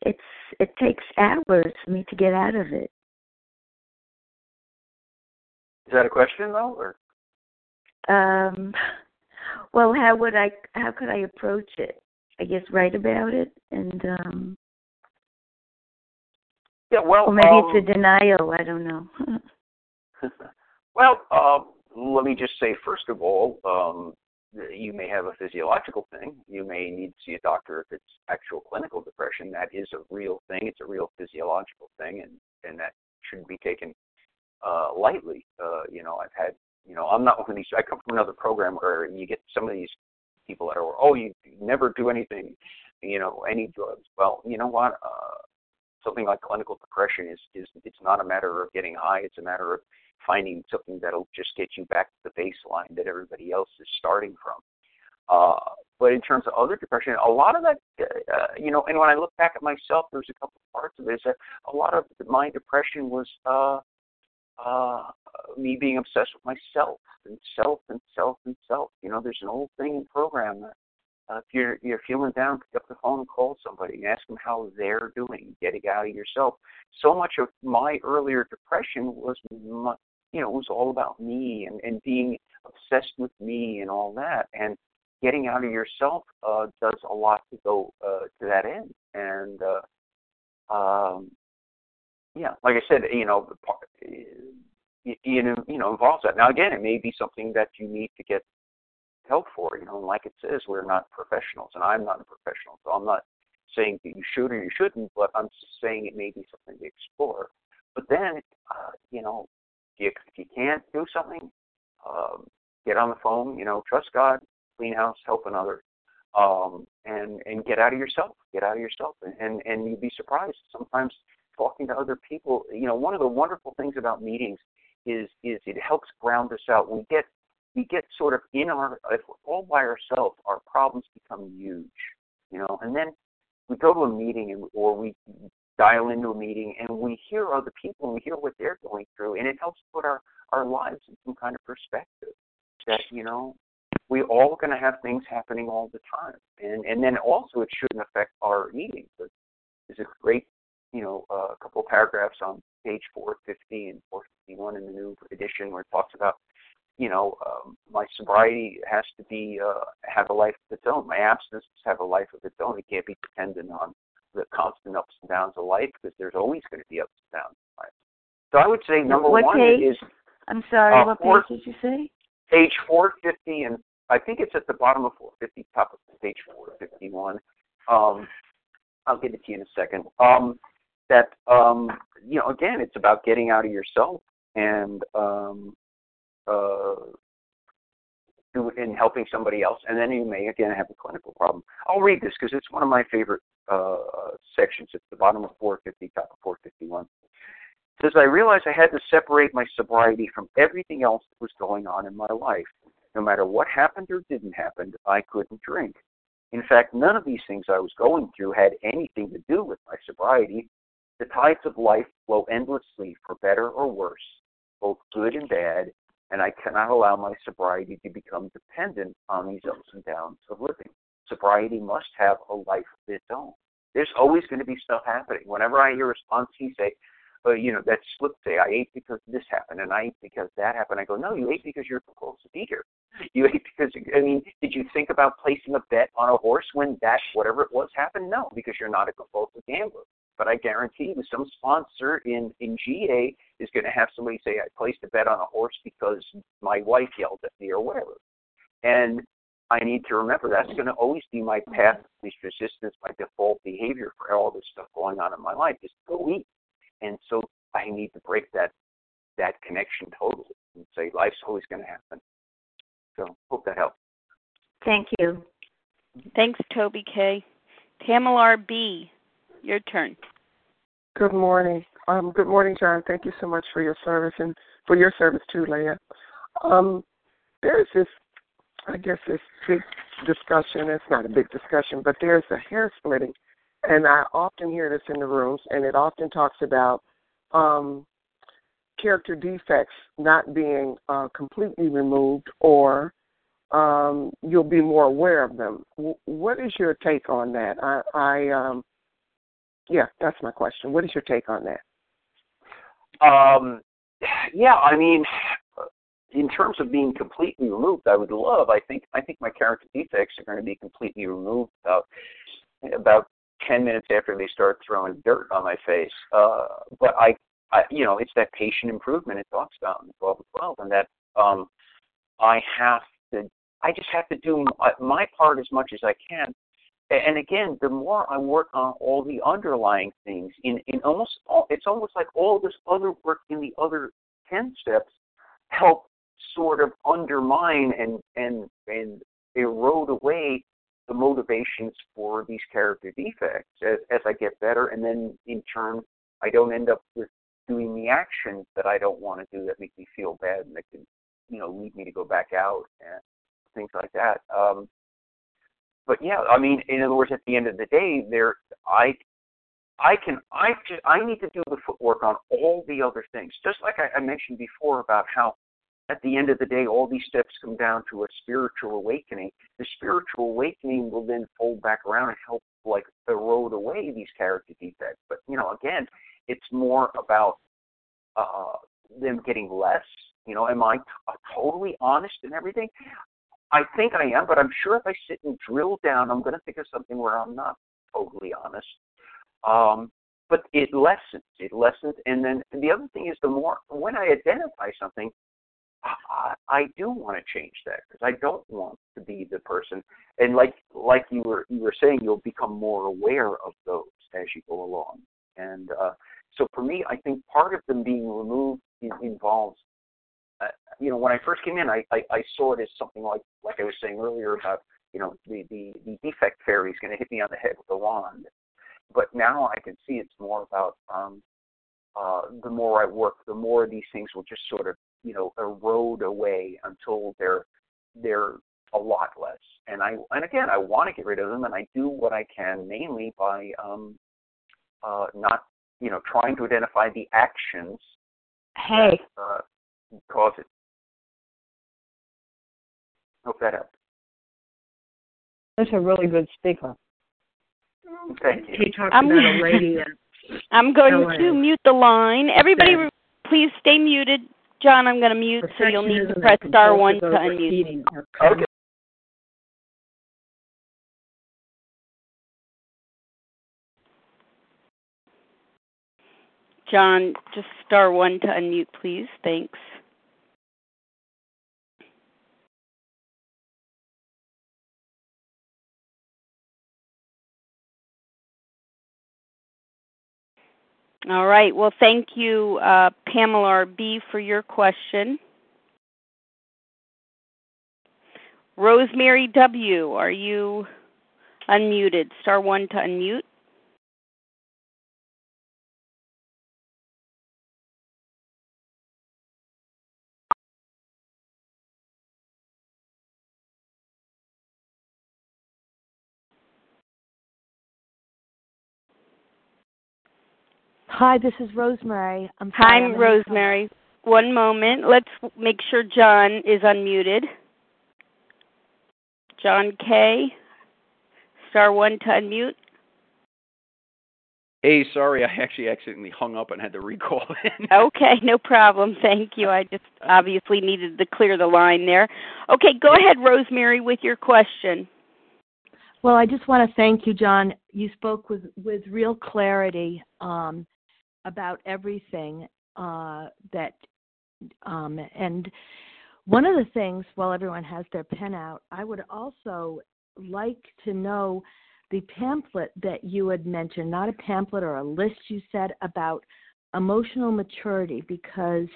it's it takes hours for me to get out of it. Is that a question though, or? Um, well, how would I? How could I approach it? I guess write about it, and um. Yeah, well, or maybe um, it's a denial. I don't know. well, um, let me just say, first of all, um, you may have a physiological thing. You may need to see a doctor if it's actual clinical depression. That is a real thing. It's a real physiological thing, and and that shouldn't be taken uh, lightly. Uh, you know, I've had, you know, I'm not one of these. I come from another program where you get some of these people that are, oh, you never do anything, you know, any drugs. Well, you know what? Uh, something like clinical depression is is it's not a matter of getting high. It's a matter of finding something that'll just get you back to the baseline that everybody else is starting from. Uh, but in terms of other depression, a lot of that, uh, you know, and when I look back at myself, there's a couple parts of it. Is that a lot of my depression was uh, uh, me being obsessed with myself and self and self and self. You know, there's an old thing in program that uh, if you're you're feeling down, pick up the phone and call somebody and ask them how they're doing. Getting out of yourself. So much of my earlier depression was, my, you know, it was all about me and and being obsessed with me and all that. And getting out of yourself uh, does a lot to go uh, to that end. And uh, um, yeah, like I said, you know, you, know, you know, involves that. Now, again, it may be something that you need to get help for. You know, and like it says, we're not professionals, and I'm not a professional, so I'm not saying that you should or you shouldn't, but I'm saying it may be something to explore. But then, uh, you know, if, if you can't do something, um, get on the phone. You know, trust God, clean house, help another, um, and and get out of yourself. Get out of yourself, and and, and you'd be surprised sometimes talking to other people. You know, one of the wonderful things about meetings is is it helps ground us out. We get we get sort of in our if we're all by ourselves, our problems become huge, you know. And then we go to a meeting and or we dial into a meeting and we hear other people and we hear what they're going through, and it helps put our our lives in some kind of perspective. That you know, we all going to have things happening all the time, and and then also it shouldn't affect our meetings. There's a great you know a uh, couple of paragraphs on page 450 and 451 in the new edition where it talks about you know um, my sobriety has to be uh, have a life of its own. My abstinence have a life of its own. It can't be dependent on the constant ups and downs of life because there's always going to be ups and downs in life. So I would say number what one page? is. I'm sorry. Uh, what four, page did you say? Page 450 and I think it's at the bottom of 450, top of page 451. Um, I'll give it to you in a second. Um, that um, you know, again, it's about getting out of yourself and um, uh, in helping somebody else, and then you may again have a clinical problem. I'll read this because it's one of my favorite uh, sections. It's the bottom of 450, top of 451. It says, I realized I had to separate my sobriety from everything else that was going on in my life. No matter what happened or didn't happen, I couldn't drink. In fact, none of these things I was going through had anything to do with my sobriety. The tides of life flow endlessly for better or worse, both good and bad, and I cannot allow my sobriety to become dependent on these ups and downs of living. Sobriety must have a life of its own. There's always going to be stuff happening. Whenever I hear a sponsee say, uh, you know, that slip say, I ate because this happened and I ate because that happened. I go, no, you ate because you're a compulsive eater. You ate because, I mean, did you think about placing a bet on a horse when that, whatever it was, happened? No, because you're not a compulsive gambler. But I guarantee you, some sponsor in in GA is going to have somebody say, "I placed a bet on a horse because my wife yelled at me or whatever," and I need to remember that's going to always be my path of least resistance, my default behavior for all this stuff going on in my life is go eat, and so I need to break that that connection totally and say life's always going to happen. So hope that helps. Thank you. Thanks, Toby K. Pamela B. Your turn. Good morning. Um, good morning, John. Thank you so much for your service and for your service too, Leah. Um, there's this, I guess, this big discussion. It's not a big discussion, but there's a hair splitting, and I often hear this in the rooms, and it often talks about um, character defects not being uh, completely removed, or um, you'll be more aware of them. W- what is your take on that? I, I um, yeah, that's my question. What is your take on that? Um, yeah, I mean, in terms of being completely removed, I would love. I think I think my character defects are going to be completely removed about about ten minutes after they start throwing dirt on my face. Uh, but I, I, you know, it's that patient improvement it talks about in twelve and twelve, and that um, I have to. I just have to do my part as much as I can and again, the more I work on all the underlying things, in in almost all, it's almost like all this other work in the other ten steps help sort of undermine and and and erode away the motivations for these character defects as, as I get better, and then in turn, I don't end up with doing the actions that I don't want to do that make me feel bad and that can, you know, lead me to go back out and things like that. Um, but yeah, I mean, in other words, at the end of the day, there, I, I can, I just, I need to do the footwork on all the other things. Just like I, I mentioned before about how at the end of the day, all these steps come down to a spiritual awakening. The spiritual awakening will then fold back around and help like erode away these character defects. But you know, again, it's more about uh, them getting less. You know, am I t- totally honest and everything? I think I am, but I'm sure if I sit and drill down, I'm going to think of something where I'm not totally honest. Um, but it lessens. It lessens, and then and the other thing is the more when I identify something, I, I do want to change that because I don't want to be the person. And like like you were you were saying, you'll become more aware of those as you go along. And uh, so for me, I think part of them being removed involves. You know, when I first came in, I, I, I saw it as something like like I was saying earlier about you know the the, the defect fairy is going to hit me on the head with a wand. But now I can see it's more about um, uh, the more I work, the more these things will just sort of you know erode away until they're they're a lot less. And I and again I want to get rid of them, and I do what I can mainly by um, uh, not you know trying to identify the actions hey that, uh, cause it. Hope that helps. That's a really good speaker. Thank you. He talks I'm, about a lady I'm going LA. to mute the line. Everybody, Okay. please stay muted. John, I'm going to mute, so you'll need to press star one to unmute. Okay. John, just star one to unmute, please. Thanks. All right. Well, thank you, uh, Pamela B, for your question. Rosemary W, are you unmuted? Star one to unmute. Hi, this is Rosemary. I'm Hi, I'm Rosemary. One moment. Let's make sure John is unmuted. John K. Star one to unmute. Hey, sorry, I actually accidentally hung up and had to recall in. Okay, no problem. Thank you. I just obviously needed to clear the line there. Okay, go ahead, Rosemary, with your question. Well, I just want to thank you, John. You spoke with with real clarity um, about everything uh, that, um, and one of the things, while everyone has their pen out, I would also like to know the pamphlet that you had mentioned, not a pamphlet or a list you said about emotional maturity, because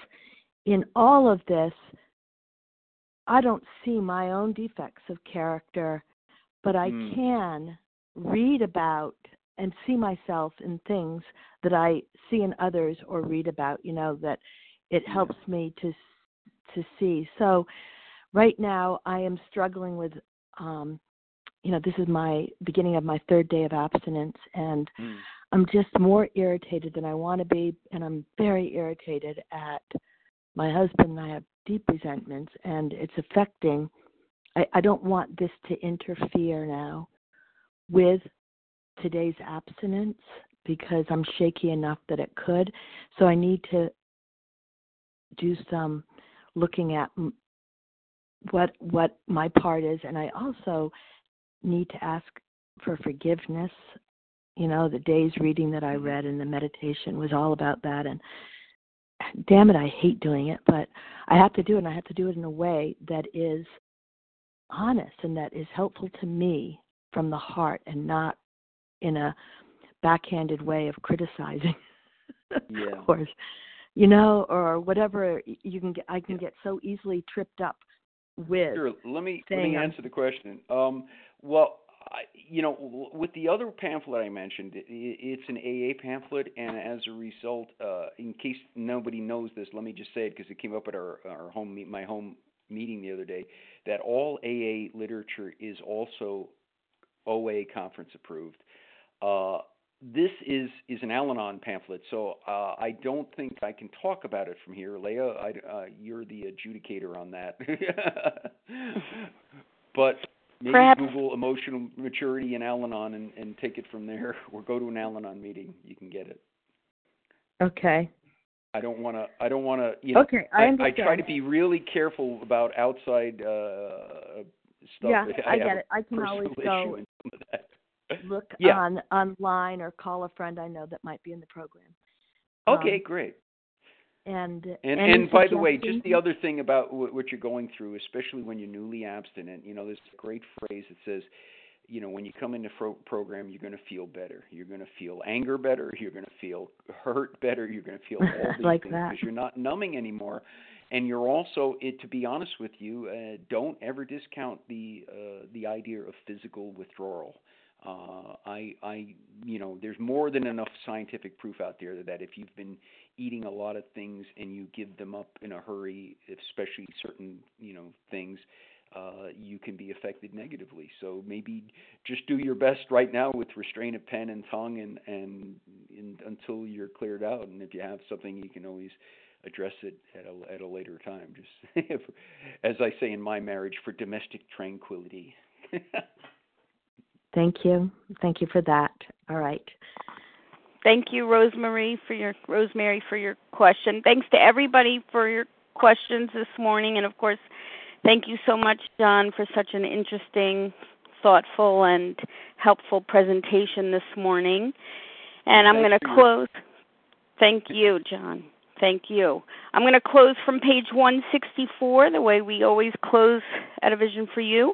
in all of this, I don't see my own defects of character, but I Hmm. can read about and see myself in things that I see in others or read about, you know, that it helps me to to see. So right now I am struggling with um you know, this is my beginning of my third day of abstinence and Hmm. I'm just more irritated than I want to be and I'm very irritated at my husband and I have deep resentments and it's affecting I, I don't want this to interfere now with today's abstinence because I'm shaky enough that it could. So I need to do some looking at what what my part is, and I also need to ask for forgiveness. You know, the day's reading that I read and the meditation was all about that, and damn it, I hate doing it, but I have to do it, and I have to do it in a way that is honest and that is helpful to me from the heart and not in a backhanded way of criticizing Yeah. of course you know or whatever you can get i can get so easily tripped up with Sure. Let me let me I'm- answer the question. Um, well, I, you know, with the other pamphlet I mentioned, it's an AA pamphlet, and as a result, uh, in case nobody knows this, let me just say it because it came up at our our home my home meeting the other day, that all AA literature is also OA conference approved. Uh, this is is an Al-Anon pamphlet, so uh, I don't think I can talk about it from here, Leah. I, uh, you're the adjudicator on that. but maybe Perhaps. Google emotional maturity in Al-Anon and, and take it from there, or go to an Al-Anon meeting. You can get it. Okay. I don't want to. I don't want to. You know, Okay, I I, understand. try to be really careful about outside uh, stuff. Yeah, I have get it. I can always go in some of that. Look Yeah. on online or call a friend I know that might be in the program. Okay, Um, great. And And and by the way, just the other thing about wh- what you're going through, especially when you're newly abstinent, you know, there's a great phrase that says, you know, when you come into pro- program, you're going to feel better. You're going to feel anger better. You're going to feel hurt better. You're going to feel all these Like things that. because you're not numbing anymore. And you're also, it, to be honest with you, uh, don't ever discount the uh, the idea of physical withdrawal. Uh, I, I, you know, there's more than enough scientific proof out there that if you've been eating a lot of things and you give them up in a hurry, especially certain, you know, things, uh, you can be affected negatively. So maybe just do your best right now with restraint of pen and tongue, and and, and until you're cleared out. And if you have something, you can always address it at a at a later time. Just as I say in my marriage, for domestic tranquility. Thank you. Thank you for that. All right. Thank you, Rosemary, for your Rosemary for your question. Thanks to everybody for your questions this morning, and of course, thank you so much, John, for such an interesting, thoughtful, and helpful presentation this morning. And I'm going to close. Thank you, John. Thank you. I'm going to close from page 164, the way we always close at a Vision for You.